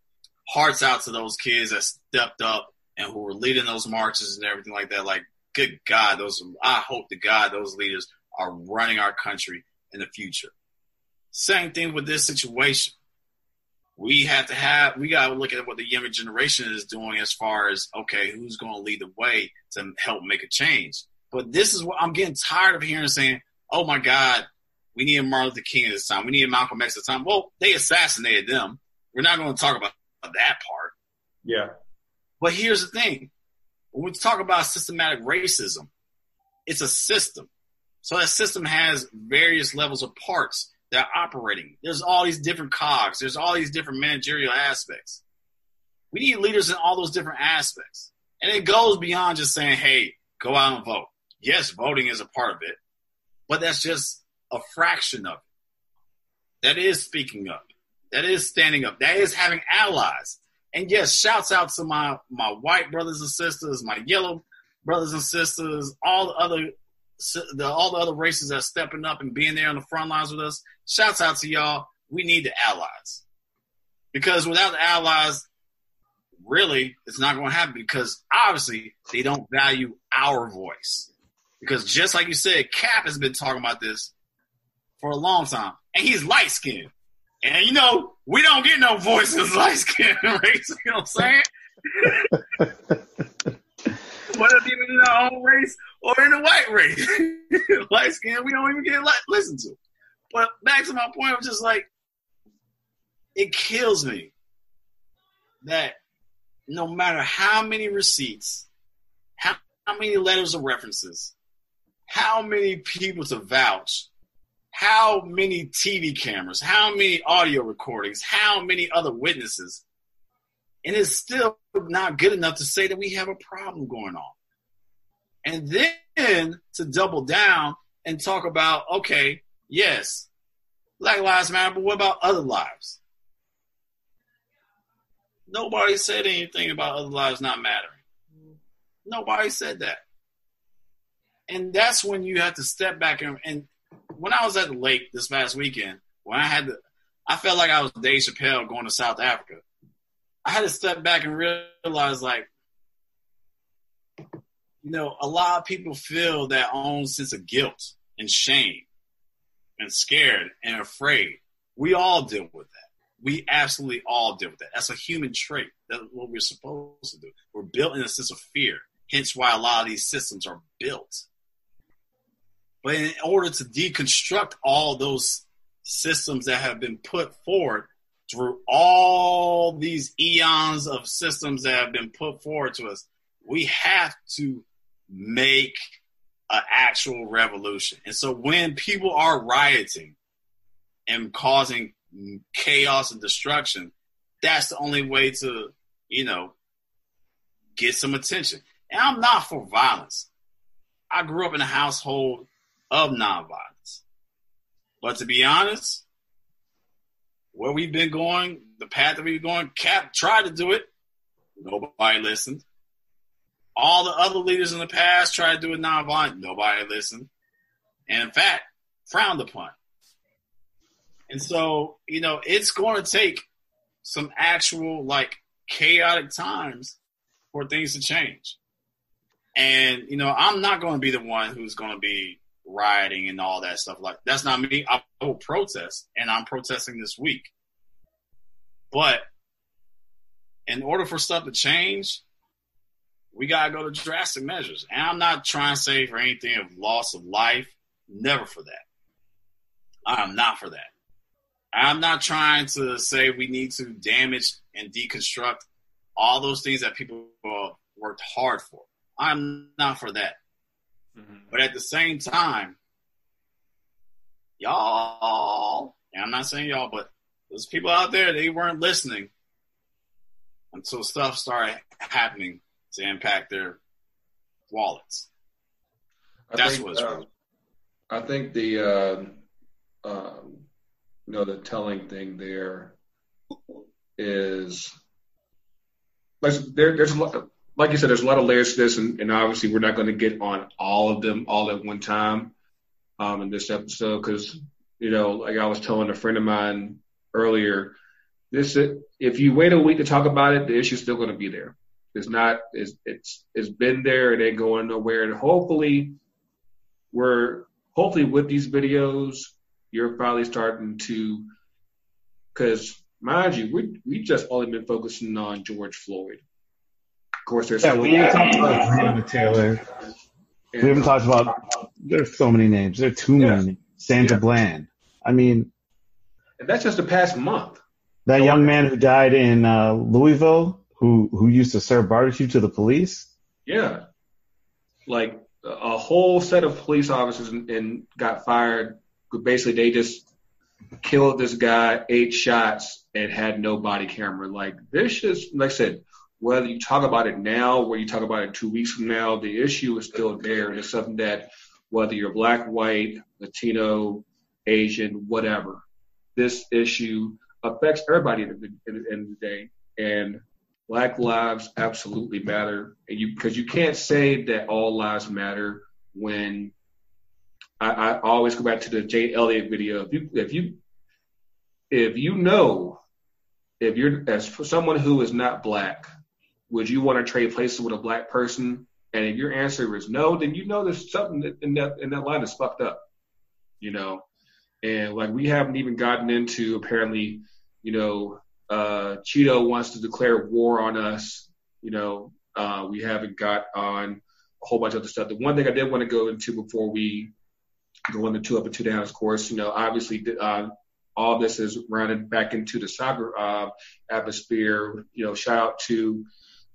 hearts out to those kids that stepped up and who were leading those marches and everything like that. Like, good God, those I hope to God those leaders are running our country in the future. Same thing with this situation. We have to have, we got to look at what the younger generation is doing as far as, okay, who's going to lead the way to help make a change. But this is what I'm getting tired of hearing saying, oh my God, we need Martin Luther King at this time. We need Malcolm X at this time. Well, they assassinated them. We're not going to talk about that part. Yeah. But here's the thing when we talk about systematic racism, it's a system. So that system has various levels of parts that are operating. There's all these different cogs. There's all these different managerial aspects. We need leaders in all those different aspects. And it goes beyond just saying, hey, go out and vote. Yes, voting is a part of it, but that's just a fraction of it. That is speaking up. That is standing up. That is having allies. And yes, shouts out to my my white brothers and sisters, my yellow brothers and sisters, all the other the, all the other races that are stepping up and being there on the front lines with us. Shouts out to y'all. We need the allies because without the allies, really, it's not going to happen because obviously they don't value our voice. Because just like you said, Cap has been talking about this for a long time, and he's light skinned. And you know, we don't get no voices light skin race. You know what I'm saying? Whether even in our own race or in the white race, light skin, we don't even get listened to. But back to my point, I'm just like, it kills me that no matter how many receipts, how, how many letters of references, how many people to vouch, how many TV cameras, how many audio recordings, how many other witnesses, and it's still not good enough to say that we have a problem going on. And then to double down and talk about, okay, yes, Black Lives Matter, but what about other lives? Nobody said anything about other lives not mattering. Nobody said that. And that's when you have to step back and, and when I was at the lake this past weekend, when I had to, I felt like I was Dave Chappelle going to South Africa. I had to step back and realize, like, you know, a lot of people feel that own sense of guilt and shame and scared and afraid. We all deal with that. We absolutely all deal with that. That's a human trait. That's what we're supposed to do. We're built in a sense of fear. Hence why a lot of these systems are built. But in order to deconstruct all those systems that have been put forward through all these eons of systems that have been put forward to us, we have to make an actual revolution. And so when people are rioting and causing chaos and destruction, that's the only way to, you know, get some attention. And I'm not for violence. I grew up in a household of nonviolence. But to be honest, where we've been going, the path that we've been going, Cap tried to do it. Nobody listened. All the other leaders in the past tried to do it nonviolent. Nobody listened. And in fact, frowned upon. And so, you know, it's going to take some actual, like, chaotic times for things to change. And, you know, I'm not going to be the one who's going to be rioting and all that stuff. Like that's not me. I will protest, and I'm protesting this week. But in order for stuff to change, we gotta go to drastic measures. And I'm not trying to say for anything of loss of life. Never for that. I'm not for that. I'm not trying to say we need to damage and deconstruct all those things that people worked hard for. I'm not for that. Mm-hmm. But at the same time, y'all, and I'm not saying y'all, but those people out there, they weren't listening until stuff started happening to impact their wallets. I That's think, what's uh, I think the uh, um, you know the telling thing there is there, there's a lot, like you said, there's a lot of layers to this, and, and obviously we're not going to get on all of them all at one time um, in this episode because you know, like I was telling a friend of mine earlier, this if you wait a week to talk about it, the issue's still going to be there. It's not. It's it's it's been there. It ain't going nowhere. And hopefully, we're hopefully with these videos you're finally starting to, because mind you, we we just only been focusing on George Floyd. Of course, there's yeah. We haven't talked about Breonna Taylor. we haven't talked about. There's so many names. There are too yeah. many. Sandra yeah. Bland. I mean, and that's just the past month. That so young man who died in uh, Louisville, who who used to serve barbecue to the police. Yeah, like a whole set of police officers and, and got fired. Basically, they just killed this guy, eight shots, and had no body camera. Like this is, like I said, whether you talk about it now, or you talk about it two weeks from now, the issue is still there. And it's something that whether you're black, white, Latino, Asian, whatever, this issue affects everybody at the end of the day. And Black lives absolutely matter, and you because you can't say that all lives matter when I, I always go back to the Jane Elliott video. If you if you if you know if you're as someone who is not black, would you want to trade places with a black person? And if your answer is no, then you know there's something in that in that line is fucked up, you know. And like we haven't even gotten into apparently, you know, uh, Cheeto wants to declare war on us. You know, uh, we haven't got on a whole bunch of other stuff. The one thing I did want to go into before we go into two up and two down, of course, you know, obviously uh, all this is rounded back into the cyber uh, atmosphere. You know, shout out to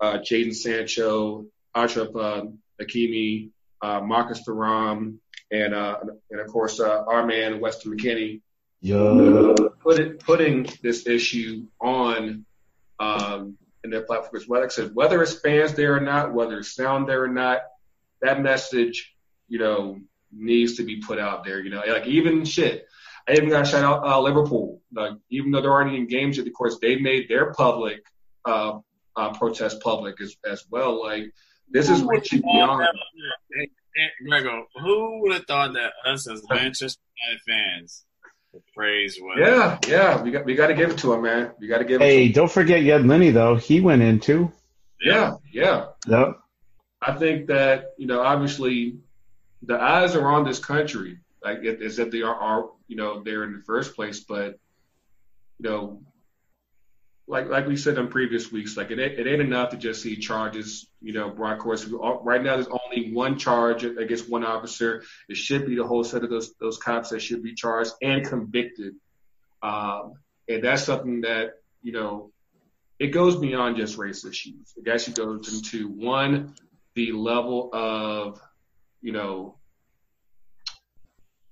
uh, Jadon Sancho, Achraf uh, Hakimi, uh, Marcus Thuram, and uh, and of course uh, our man Weston McKennie yeah. Put it, putting this issue on um, in their platform platforms. Whether, said, whether it's fans there or not, whether it's sound there or not, that message, you know, needs to be put out there. You know, like even shit. I even got to shout out uh, Liverpool. Like even though there aren't any games yet, of course they made their public uh, uh, protest public as as well. Like this is reaching beyond. Grego, who would have thought that us as Manchester United fans praise what? Yeah, yeah. We got we got to give it to him, man. We got to give. Hey, don't forget Jed Lenny though. He went in too. Yeah, yeah. Yep. I think that you know, obviously, the eyes are on this country, like as if they are, are you know, there in the first place. But you know, like like we said in previous weeks, like it, it ain't enough to just see charges, you know, brought course. Right now, there's only one charge against one officer. It should be the whole set of those those cops that should be charged and convicted. Um, and that's something that you know, it goes beyond just race issues. It actually goes into one, the level of, you know,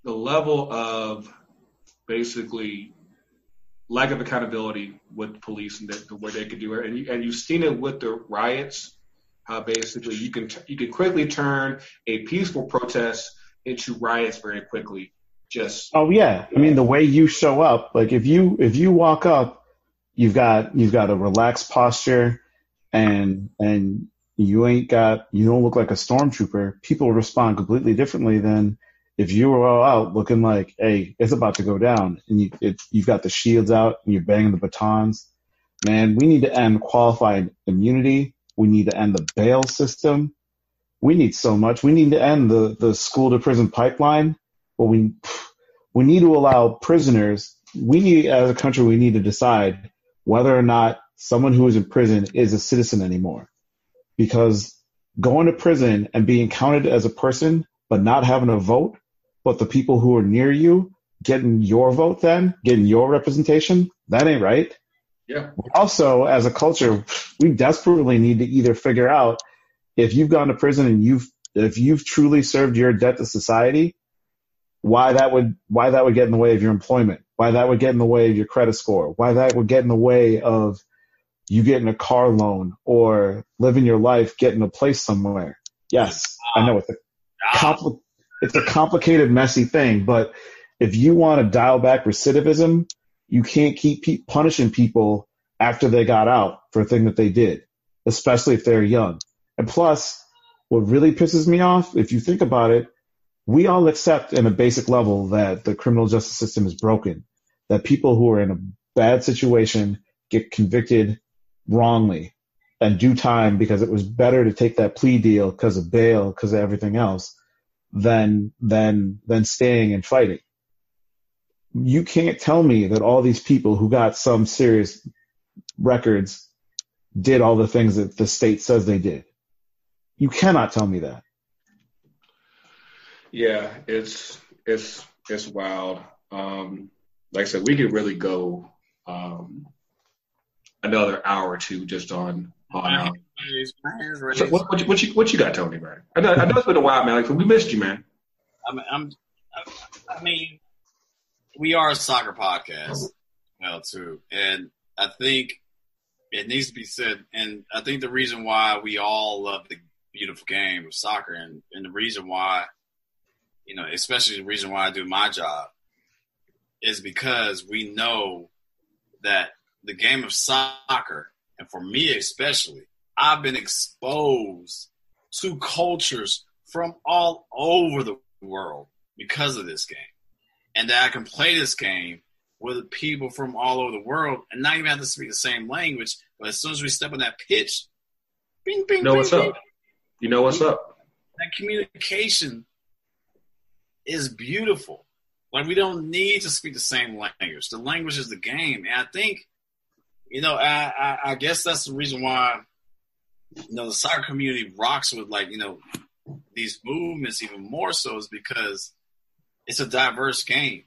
the level of basically lack of accountability with police and the, the way they could do it. And, you, and you've seen it with the riots, how basically you can you can quickly turn a peaceful protest into riots very quickly. Just oh yeah, I mean the way you show up, like if you if you walk up, you've got you've got a relaxed posture, and and you ain't got you don't look like a stormtrooper. People respond completely differently than if you were all out looking like, hey, it's about to go down, and you it, you've got the shields out and you're banging the batons, man, we need to end qualified immunity. We need to end the bail system. We need so much. We need to end the the school to prison pipeline. But we we need to allow prisoners. We need as a country we need to decide whether or not someone who is in prison is a citizen anymore, because going to prison and being counted as a person but not having a vote but the people who are near you getting your vote then, getting your representation, that ain't right. Yeah. Also, as a culture, we desperately need to either figure out if you've gone to prison and you've if you've truly served your debt to society, why that would why that would get in the way of your employment, why that would get in the way of your credit score, why that would get in the way of you getting a car loan or living your life getting a place somewhere. Yes, I know it's a ah. compli- it's a complicated, messy thing. But if you want to dial back recidivism, you can't keep punishing people after they got out for a thing that they did, especially if they're young. And plus, what really pisses me off, if you think about it, we all accept in a basic level that the criminal justice system is broken, that people who are in a bad situation get convicted wrongly and do time because it was better to take that plea deal because of bail, because of everything else than than than staying and fighting. you can't tell me that all these people who got some serious records did all the things that the state says they did. You cannot tell me that. Yeah, it's it's it's wild. Um, like I said, we could really go um, another hour or two just on Oh, so what, what, you, what you what you got, Tony? Man, I know, I know it's been a while, man. Like we missed you, man. I'm, I'm I mean, we are a soccer podcast, well, too, and I think it needs to be said. And I think the reason why we all love the beautiful game of soccer, and, and the reason why, you know, especially the reason why I do my job, is because we know that the game of soccer, and for me especially, I've been exposed to cultures from all over the world because of this game. And that I can play this game with people from all over the world and not even have to speak the same language. But as soon as we step on that pitch, bing, bing, you know bing, what's bing, up. You know what's up. That communication is beautiful. Like we don't need to speak the same language. The language is the game. And I think, you know, I, I, I guess that's the reason why, you know, the soccer community rocks with like, you know, these movements even more so is because it's a diverse game.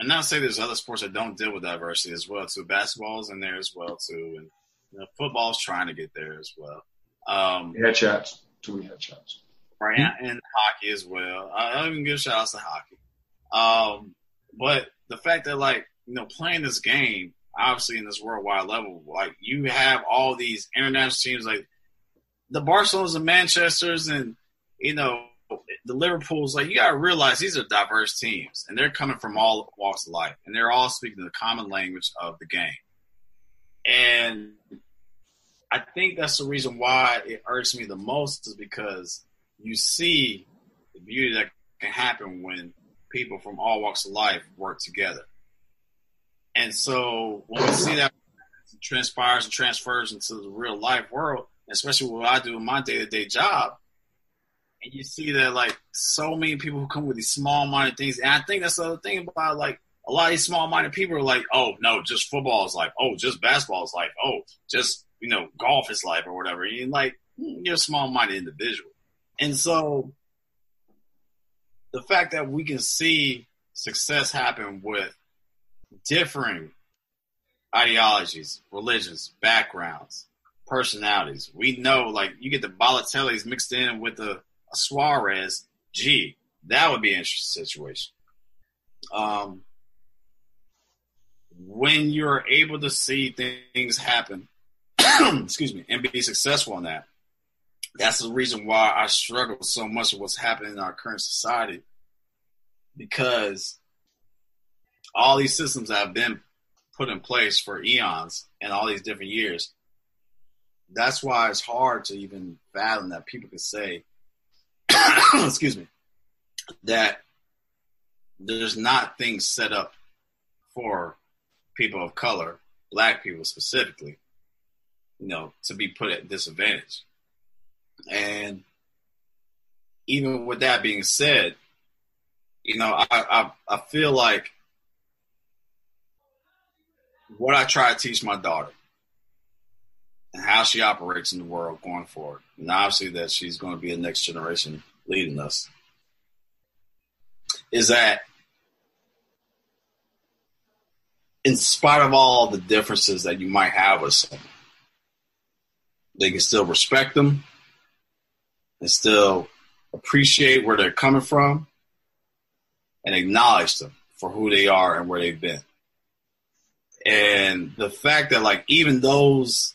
And not say there's other sports that don't deal with diversity as well too. Basketball's in there as well too, and you know, football's trying to get there as well. Um, headshots, two headshots, right? Mm-hmm. And hockey as well. I don't even give shout outs to hockey. Um, but the fact that like you know playing this game, obviously in this worldwide level, like you have all these international teams like the Barcelonas and Manchester's and you know the Liverpool's like you got to realize these are diverse teams, and they're coming from all walks of life, and they're all speaking the common language of the game. And I think that's the reason why it irks me the most is because you see the beauty that can happen when people from all walks of life work together. And so when we see that transpires and transfers into the real life world, especially what I do in my day to day job, and you see that like so many people who come with these small minded things, and I think that's the other thing about like a lot of these small minded people are like, oh no, just football is life. Oh, just basketball is life. Oh, just you know, golf is life or whatever. And like you're a small minded individual, and so the fact that we can see success happen with differing ideologies, religions, backgrounds, personalities. We know like you get the Balotellis mixed in with the Suarez, gee, that would be an interesting situation. Um, when you're able to see things happen, excuse me, and be successful in that, that's the reason why I struggle so much with what's happening in our current society. Because all these systems that have been put in place for eons and all these different years, that's why it's hard to even fathom that people can say, excuse me, that there's not things set up for people of color, black people specifically, you know, to be put at disadvantage. And even with that being said, you know, I, I, I feel like what I try to teach my daughter and how she operates in the world going forward. And obviously that she's going to be a next generation leading us. Is that in spite of all the differences that you might have with someone, they can still respect them and still appreciate where they're coming from and acknowledge them for who they are and where they've been. And the fact that like even those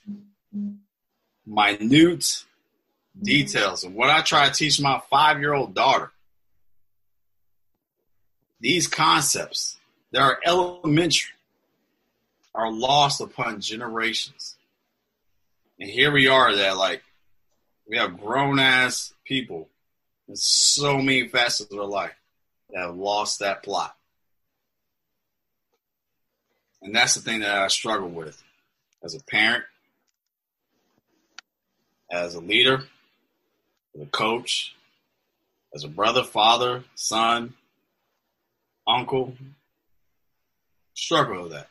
minute details of what I try to teach my five year old daughter. These concepts that are elementary are lost upon generations. And here we are that like we have grown ass people in so many facets of their life that have lost that plot. And that's the thing that I struggle with as a parent, as a leader, as a coach, as a brother, father, son, uncle, struggle with that.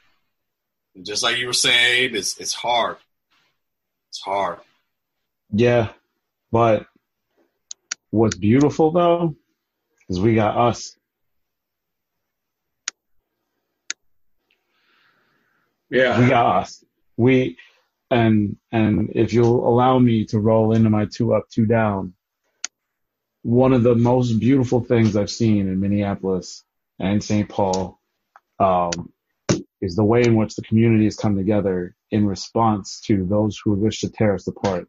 And just like you were saying, it's it's hard. It's hard. Yeah, but what's beautiful though is we got us. Yeah, we us. We and and if you'll allow me to roll into my two up, two down, one of the most beautiful things I've seen in Minneapolis and St. Paul um, is the way in which the community has come together in response to those who wish to tear us apart.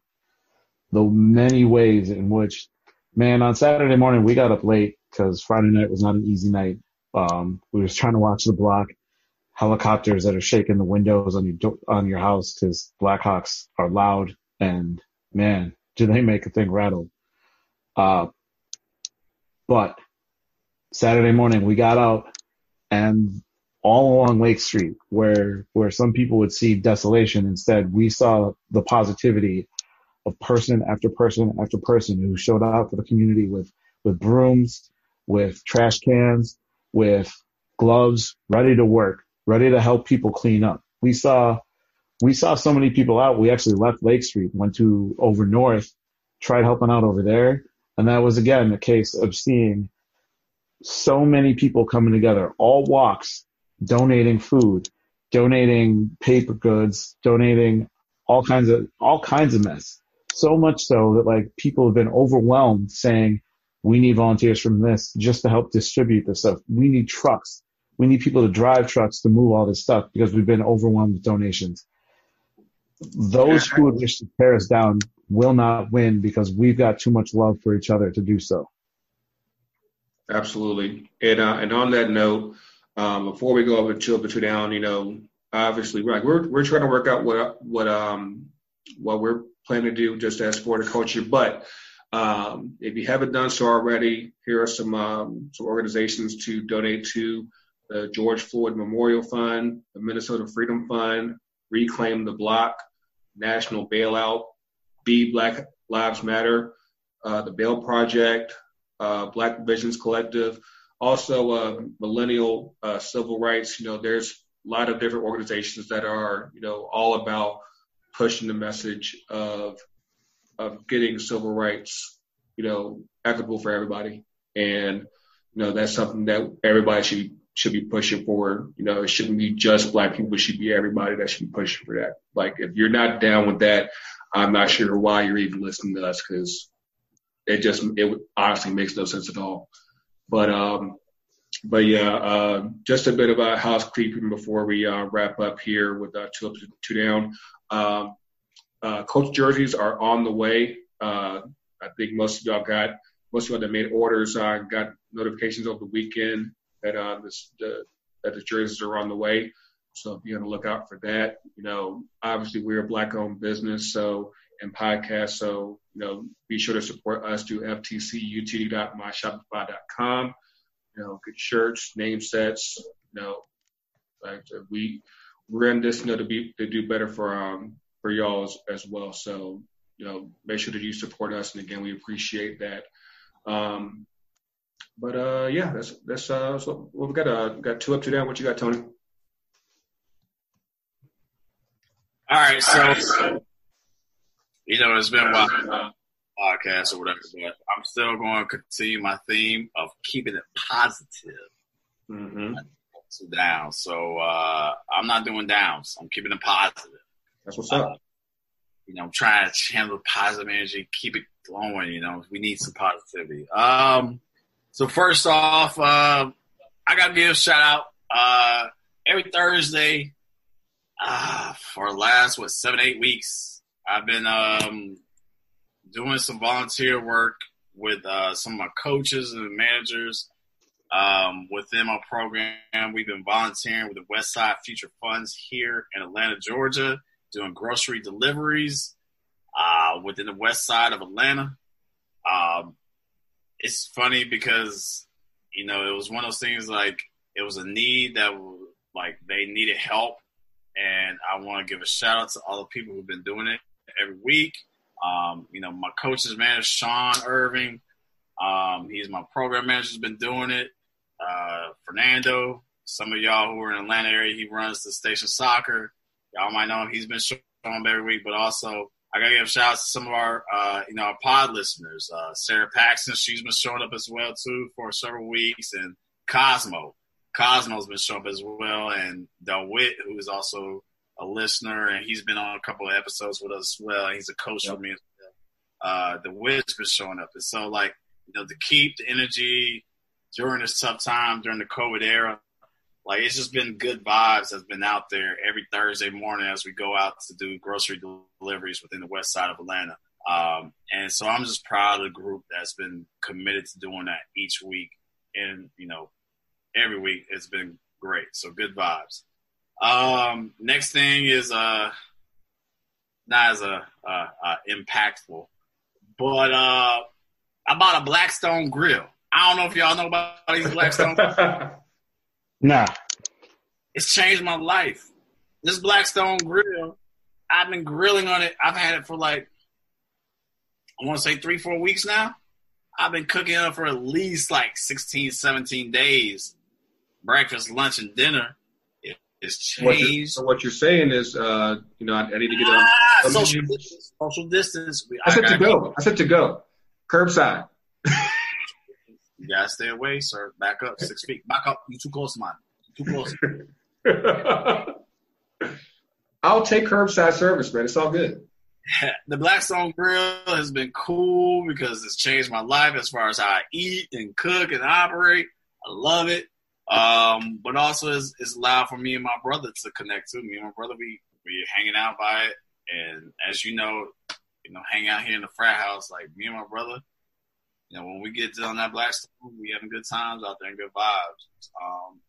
The many ways in which, man, on Saturday morning we got up late because Friday night was not an easy night. Um, we was trying to watch the block helicopters that are shaking the windows on your on your house because Blackhawks are loud and man, do they make a thing rattle. Uh, but Saturday morning we got out and all along Lake Street where where some people would see desolation instead we saw the positivity of person after person after person who showed up for the community with with brooms, with trash cans, with gloves, ready to work ready to help people clean up. We saw, we saw so many people out. We actually left Lake Street, went to over north, tried helping out over there. And that was again a case of seeing so many people coming together, all walks, donating food, donating paper goods, donating all kinds of, all kinds of mess. So much so that like people have been overwhelmed saying, we need volunteers from this just to help distribute this stuff. We need trucks we need people to drive trucks to move all this stuff because we've been overwhelmed with donations. Those who would wish to tear us down will not win because we've got too much love for each other to do so. Absolutely. And uh, and on that note, um, before we go over to up two down, you know, obviously, right, we're we're trying to work out what what um what we're planning to do just as for the culture. But um, if you haven't done so already, here are some um, some organizations to donate to the George Floyd Memorial Fund, the Minnesota Freedom Fund, Reclaim the Block, National Bailout, Be Black Lives Matter, uh, the Bail Project, uh, Black Visions Collective, also uh, Millennial uh, Civil Rights. You know, there's a lot of different organizations that are, you know, all about pushing the message of of getting civil rights, you know, equitable for everybody. And you know, that's something that everybody should should be pushing for. You know, it shouldn't be just black people. It should be everybody that should be pushing for that. Like, if you're not down with that, I'm not sure why you're even listening to us because it just, it honestly makes no sense at all. But, um, but yeah, uh, just a bit about housekeeping before we uh, wrap up here with uh, two up, two down. Um, uh, coach jerseys are on the way. Uh, I think most of y'all got most of y'all that made orders uh, got notifications over the weekend that uh, this, the, that the jerseys are on the way. So be on the lookout for that. You know, obviously we're a black owned business, so and podcast. So, you know, be sure to support us through ftcut.myshopify.com. You know, good shirts, name sets, you know, like we we're in this, you know, to be to do better for um for y'all as, as well. So, you know, make sure that you support us and again we appreciate that. Um but uh, yeah, that's that's uh, so we've got uh, got two up, two down. What you got, Tony? All right, so you know it's been a while podcast or whatever, but I'm still going to continue my theme of keeping it positive. Mm-hmm. Down, so uh, I'm not doing downs. I'm keeping it positive. That's what's up. Uh, you know, I'm trying to channel positive energy, keep it glowing. You know, we need some positivity. Um, so first off, uh, I gotta give a shout out. Uh, every Thursday, uh, for the last what seven eight weeks, I've been um, doing some volunteer work with uh, some of my coaches and managers um, within my program. We've been volunteering with the West Side Future Funds here in Atlanta, Georgia, doing grocery deliveries uh, within the West Side of Atlanta. Um, it's funny because you know it was one of those things like it was a need that like they needed help, and I want to give a shout out to all the people who've been doing it every week. Um, you know, my coach's manager Sean Irving, um, he's my program manager, has been doing it. Uh, Fernando, some of y'all who are in the Atlanta area, he runs the station soccer. Y'all might know him. He's been showing up every week, but also I gotta give a shout out to some of our, uh, you know, our pod listeners. Uh, Sarah Paxton, she's been showing up as well too for several weeks, and Cosmo, Cosmo's been showing up as well, and Del Witt, who is also a listener, and he's been on a couple of episodes with us as well. He's a coach yep. for me. Uh, the Witt's been showing up, and so like you know to keep the energy during this tough time during the COVID era, like it's just been good vibes that's been out there every Thursday morning as we go out to do grocery deliveries within the west side of Atlanta. Um, and so I'm just proud of the group that's been committed to doing that each week. And, you know, every week it's been great. So good vibes. Um, next thing is, uh, not as a, uh, uh, impactful, but, uh, I bought a Blackstone grill. I don't know if y'all know about these Blackstone. nah. It's changed my life. This Blackstone grill, I've been grilling on it. I've had it for like, I want to say three, four weeks now. I've been cooking it for at least like 16, 17 days. Breakfast, lunch, and dinner. It, it's changed. So what you're saying is, uh, you know, I, I, need to get on. Ah, social, distance, social distance. I, I said to go. go. I said to go. Curbside. You gotta stay away, sir. Back up six feet. Back up. You too close, man. You too close. I'll take curbside service, man. It's all good. The Blackstone Grill has been cool because it's changed my life as far as how I eat and cook and operate. I love it. Um, but also it's, it's allowed for me and my brother to connect too. Me and my brother, we we hanging out by it, and as you know, you know, hang out here in the frat house, like me and my brother. You know, when we get on that Blackstone, we having good times out there and good vibes. Um,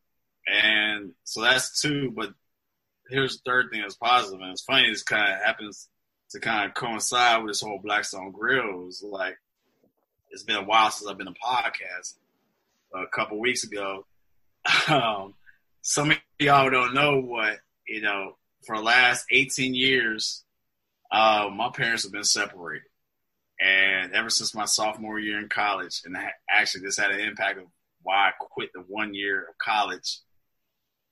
and so that's two. But here's the third thing that's positive, and it's funny. This kind of happens to kind of coincide with this whole Blackstone Grills. Like it's been a while since I've been a podcast. A couple weeks ago, um, some of y'all don't know what you know. For the last 18 years, uh, my parents have been separated, and ever since my sophomore year in college, and actually this had an impact of why I quit the one year of college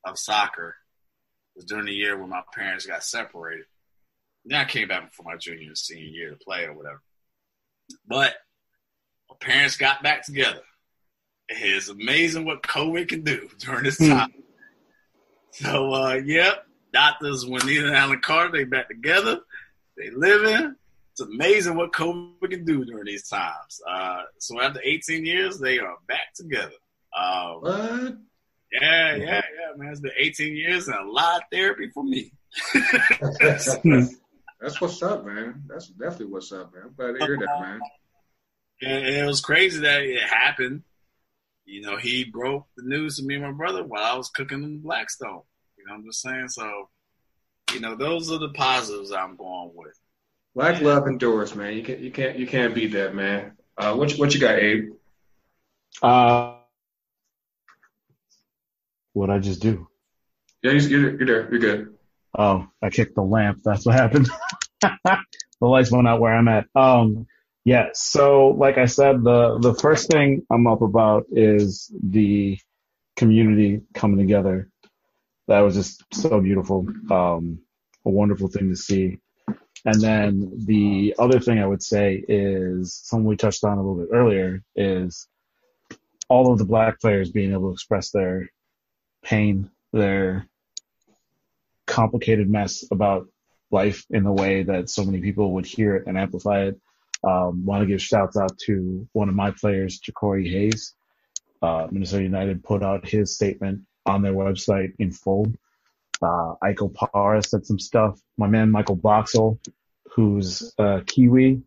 of soccer was during the year when my parents got separated. Then I came back for my junior and senior year to play or whatever. But my parents got back together. It's amazing what COVID can do during this hmm. time. so, uh, yep, doctors, Juanita and Alan Carter, they back together. They living. It's amazing what COVID can do during these times. Uh, so after 18 years, they are back together. Um, what? Yeah, yeah, yeah, man. It's been 18 years and a lot of therapy for me. That's what's up, man. That's definitely what's up, man. I'm glad to hear that, man. And it was crazy that it happened. You know, he broke the news to me and my brother while I was cooking in Blackstone. You know what I'm just saying? So, you know, those are the positives I'm going with. Black love endures, man. You can't you can't you can't beat that, man. Uh, what what you got, Abe? Uh, what I just do? Yeah, you're, you're there. You're good. Oh, I kicked the lamp. That's what happened. the lights went out where I'm at. Um, yeah. So, like I said, the the first thing I'm up about is the community coming together. That was just so beautiful. Um, a wonderful thing to see. And then the other thing I would say is something we touched on a little bit earlier is all of the black players being able to express their pain, their complicated mess about life in the way that so many people would hear it and amplify it. Um, want to give shouts out to one of my players, Jacori Hayes. Uh, Minnesota United put out his statement on their website in full. Uh, Ike Opara said some stuff. My man Michael Boxall, who's a Kiwi,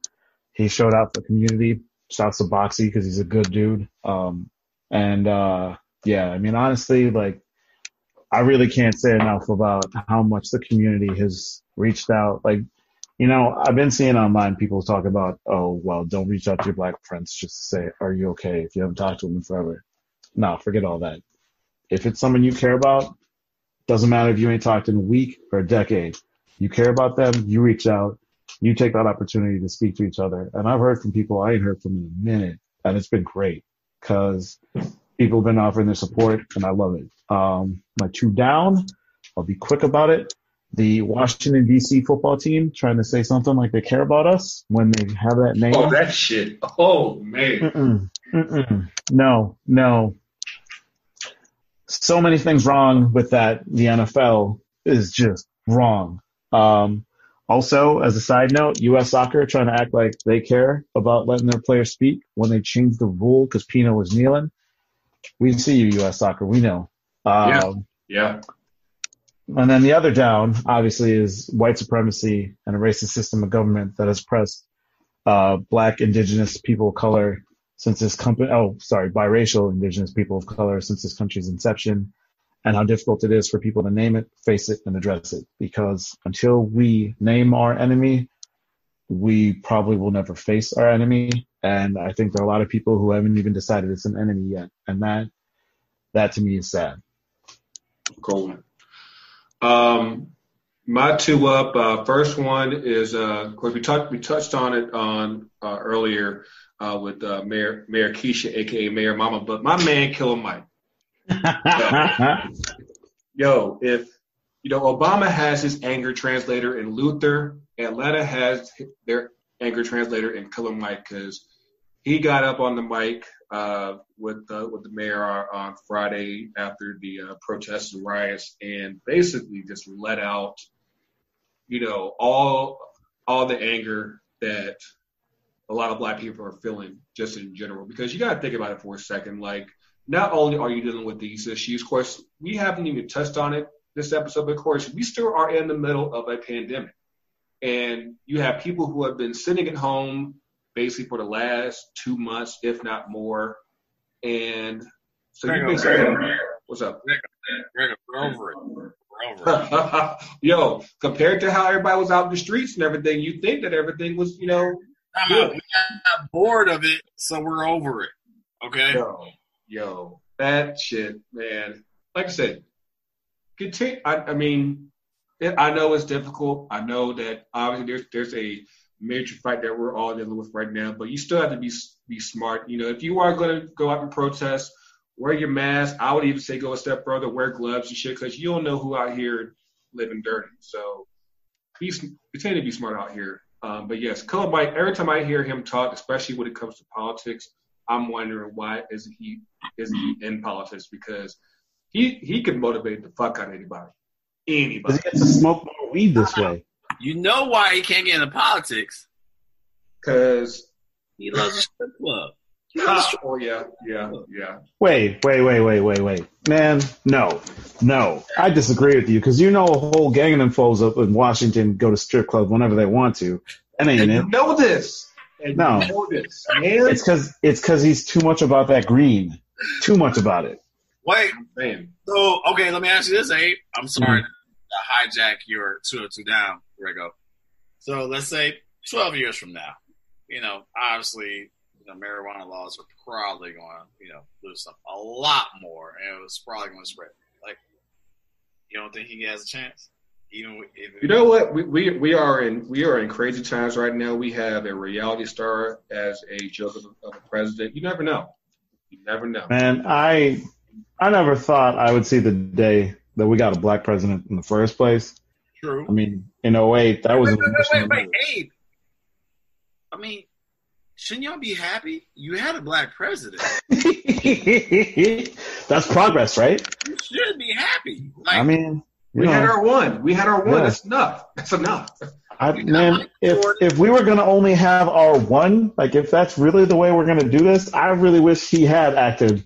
he showed out for the community. Shouts to Boxy because he's a good dude. Um, and uh, yeah, I mean honestly, like I really can't say enough about how much the community has reached out. Like, you know, I've been seeing online people talk about, oh, well, don't reach out to your black friends just to say, are you okay if you haven't talked to them in forever? No, forget all that. If it's someone you care about, doesn't matter if you ain't talked in a week or a decade. You care about them, you reach out, you take that opportunity to speak to each other. And I've heard from people I ain't heard from in a minute, and it's been great because People have been offering their support, and I love it. Um, my two down, I'll be quick about it. The Washington D.C. football team trying to say something like they care about us when they have that name. Oh, that shit. Oh man. Mm-mm, mm-mm. No, no. So many things wrong with that. The NFL is just wrong. Um, also, as a side note, U.S. Soccer trying to act like they care about letting their players speak when they changed the rule because Pinoe was kneeling. We see you, U.S. Soccer. We know. Um, Yeah. and then the other down, obviously, is white supremacy and a racist system of government that has oppressed uh, black, indigenous people of color since this company. Oh, sorry, biracial indigenous people of color since this country's inception, and how difficult it is for people to name it, face it, and address it. Because until we name our enemy, we probably will never face our enemy. And I think there are a lot of people who haven't even decided it's an enemy yet, and that that to me is sad. Cool. Um, my two up. Uh, first one is, uh, of course, we touched we touched on it on uh, earlier uh, with uh, Mayor Mayor Keisha, aka Mayor Mama, but my man Killer Mike. Yo, if you know Obama has his anger translator in Luther, Atlanta has their anger translator in Killer Mike because he got up on the mic uh, with uh, with the mayor on Friday after the uh, protests and riots, and basically just let out, you know, all all the anger that a lot of black people are feeling just in general. Because you got to think about it for a second. Like, not only are you dealing with these issues, of course, we haven't even touched on it this episode, but of course, we still are in the middle of a pandemic, and you have people who have been sitting at home basically for the last two months, if not more. And so you Hang basically, on. what's up? Over it. Over it. Yo, compared to how everybody was out in the streets and everything, you think that everything was, you know. We got bored of it, so we're over it. Okay. yo, yo, that shit, man. Like I said, continue. I, I mean, it, I know it's difficult. I know that obviously there's there's a major fight that we're all dealing with right now, but you still have to be be smart. You know, if you are going to go out and protest, wear your mask. I would even say go a step further, wear gloves and shit, because you don't know who out here living dirty. So be continue to be smart out here. Um, but yes, Killer Mike. Every time I hear him talk, especially when it comes to politics, I'm wondering why isn't he isn't he in politics? Because he he can motivate the fuck out of anybody, anybody. He gets to smoke more weed this way. You know why he can't get into politics? Because He loves a strip club. He loves a ah. strip oh yeah, yeah, yeah. Wait, wait, wait, wait, wait, wait. Man, no, no. I disagree with you because you know a whole gang of them foes up in Washington go to strip clubs whenever they want to. That ain't And it. you know this. And No. you know this. Man, It's because it's because he's too much about that green. Too much about it. Wait, man. so okay, let me ask you this, Abe. I'm sorry mm-hmm. to hijack your two or two down, Grego. So let's say 12 years from now, you know, obviously, you know, marijuana laws are probably going to, you know, loosen up a lot more, and it's probably going to spread. Like, you don't think he has a chance? Even if You know what? We, we we are in we are in crazy times right now. We have a reality star as a joke of, of a president. You never know. You never know. Man, I I never thought I would see the day that we got a black president in the first place. True. I mean, in 08, that was wait, an wait, wait, wait. Abe. I mean, shouldn't y'all be happy? You had a black president. That's progress, right? You should be happy. Like, I mean, We know, had our one. We had our one. Yeah. That's enough. That's enough. I, man, if if we were gonna only have our one, like if that's really the way we're gonna do this, I really wish he had acted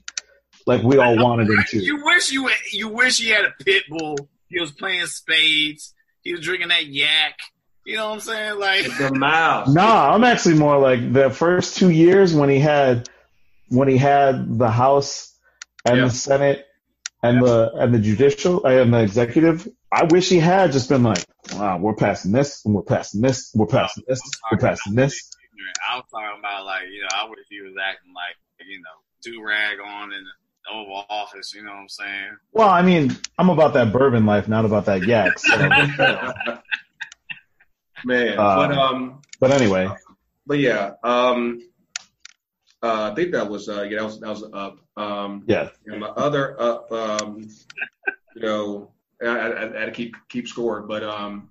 like we all wanted him to. You wish you you wish he had a pit bull. He was playing spades. He was drinking that yak. You know what I'm saying? Like, The mouse. Nah, I'm actually more like the first two years when he had when he had the House and Yeah. the Senate and the and the judicial uh, and the executive. I wish he had just been like, wow, we're passing this and we're passing this, we're passing this, we're passing this. I was talking about like, you know, I wish he was acting like, you know, do rag on in the Oval Office. You know what I'm saying? Well, I mean, I'm about that bourbon life, not about that yak. So, Man, Uh, but um, but anyway, but yeah, um, Uh, I think that was uh, yeah, that was that was up. Um, Yeah. and my other up, um, you know, I, I, I had to keep keep score, but um,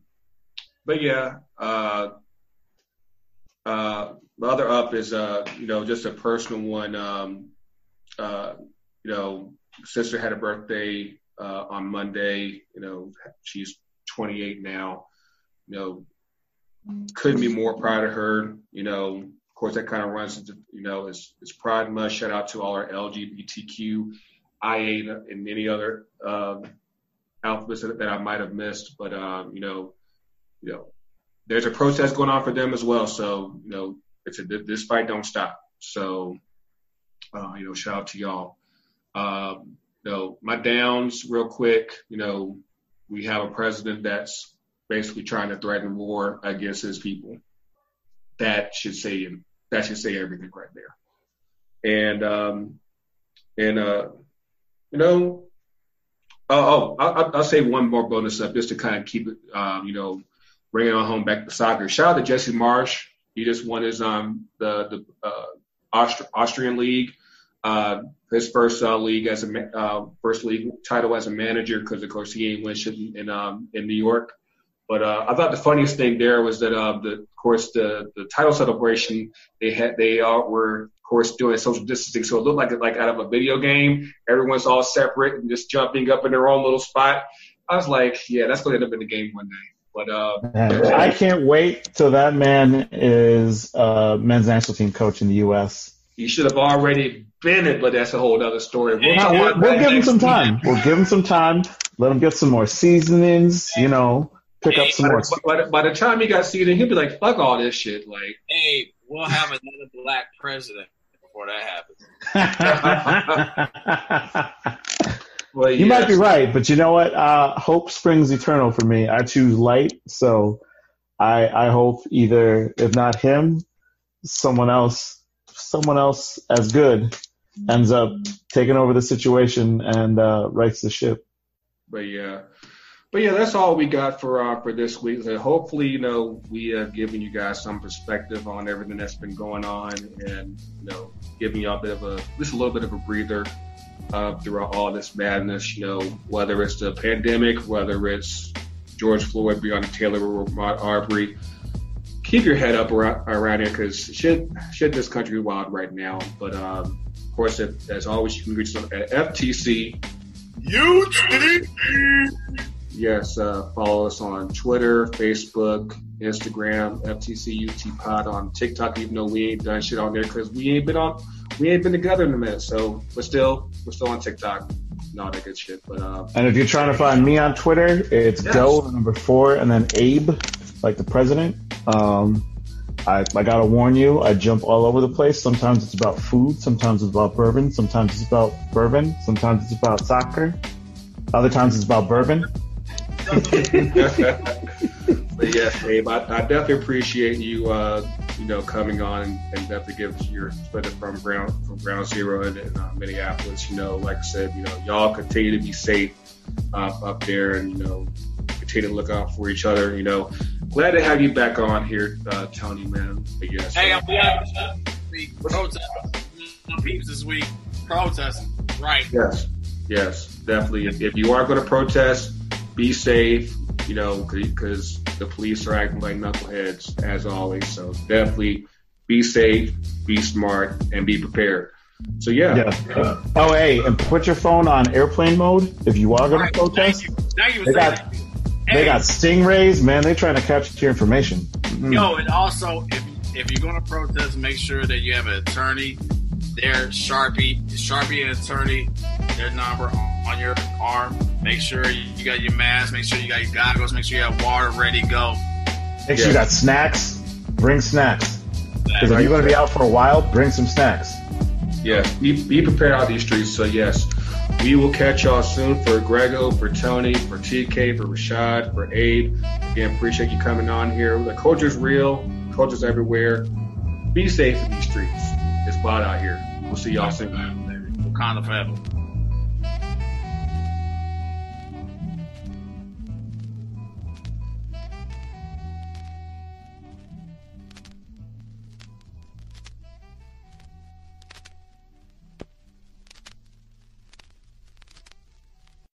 but yeah, uh, uh, my other up is uh, you know, just a personal one. Um, uh, you know, sister had a birthday uh, on Monday. You know, she's 28 now. You know, couldn't be more proud of her. You know, of course, that kind of runs into, you know, it's, it's Pride Month. Shout out to all our LGBTQ, IA, and many other um, alphabets that, that I might have missed. But, um, you know, you know, there's a protest going on for them as well. So, you know, it's a, this fight don't stop. So, uh, you know, shout out to y'all. Um, you know, my downs real quick, you know, we have a president that's basically trying to threaten war against his people. That should say that should say everything right there. And um, and uh, you know, oh, oh I'll, I'll say one more bonus up just to kind of keep it, um, you know, bring it on home back to soccer. Shout out to Jesse Marsch. He just won his um the the uh, Austri- Austrian league. Uh, his first uh, league as a uh, first league title as a manager because of course he ain't win shit in in, um, in New York. But uh, I thought the funniest thing there was that, uh, the, of course, the, the title celebration they had they all were, of course, doing social distancing, so it looked like like out of a video game. Everyone's all separate and just jumping up in their own little spot. I was like, yeah, that's going to end up in the game one day. But uh, I can't wait till that man is uh, men's national team coach in the U.S. he should have already been it, but that's a whole other story. We'll, talk we'll, we'll give him some time. We'll give him some time. Let him get some more seasonings. You know, pick up some By more. the, by, the, by the time he got seated, he'd be like, "Fuck all this shit." Like, Hey, we'll have another black president before that happens. well, you might be right, but you know what? Uh, hope springs eternal for me. I choose light, so I I hope either, if not him, someone else, someone else as good, ends up taking over the situation and uh, rights the ship. But yeah, but yeah, that's all we got for uh, for this week. So hopefully, you know, we have given you guys some perspective on everything that's been going on, and you know, giving y'all a bit of a just a little bit of a breather uh, throughout all this madness. You know, whether it's the pandemic, whether it's George Floyd, Breonna Taylor, or Ahmaud Arbery. Keep your head up around, around here because shit, shit, this country wild right now. But um, of course, if, as always, you can reach us at FTC UT. Yes, uh, follow us on Twitter, Facebook, Instagram, FTC UT Pod on TikTok. Even though we ain't done shit on there because we ain't been on, we ain't been together in a minute. So we're still, we're still on TikTok and all that good shit. But uh, And if you're trying to find me on Twitter, it's Yes. go the number four and then Abe, like the president. Um, I, I gotta warn you, I jump all over the place. Sometimes it's about food, sometimes it's about bourbon, sometimes it's about bourbon, sometimes it's about soccer, other times it's about bourbon. But yes, Abe, I, I definitely appreciate you, uh, you know, coming on and, and definitely giving us your spread from ground from ground zero in, in uh, Minneapolis. You know, like I said, you know, y'all continue to be safe uh, up there, and you know, continue to look out for each other. You know, glad to have you back on here, uh, Tony, man. But yes, Hey, I'm glad protesting. Some peeps this week protesting. Right. Yes, yes, definitely. If, if you are going to protest, be safe. You know, because the police are acting like knuckleheads as always. So definitely be safe, be smart, and be prepared. So yeah, Yeah. Oh, hey, and put your phone on airplane mode if you are gonna protest. Thank you. Thank you for They got- that. They got stingrays, man. They're trying to capture your information. Mhm. Yo, and also if if you're gonna protest, make sure that you have an attorney. Their Sharpie, Sharpie and attorney, their number on, on your arm. Make sure you, you got your mask. Make sure you got your goggles. Make sure you have water ready to go. Make sure you got snacks. Bring snacks. Because if That- you're going to be out for a while, bring some snacks. Yeah, be, be prepared out these streets. So yes, we will catch y'all soon for Grego, for Tony, for TK, for Rashad, for Abe. Again, appreciate you coming on here. The culture's real. Culture's everywhere. Be safe in these streets. It's wild out here. We'll see y'all soon. Wakanda forever.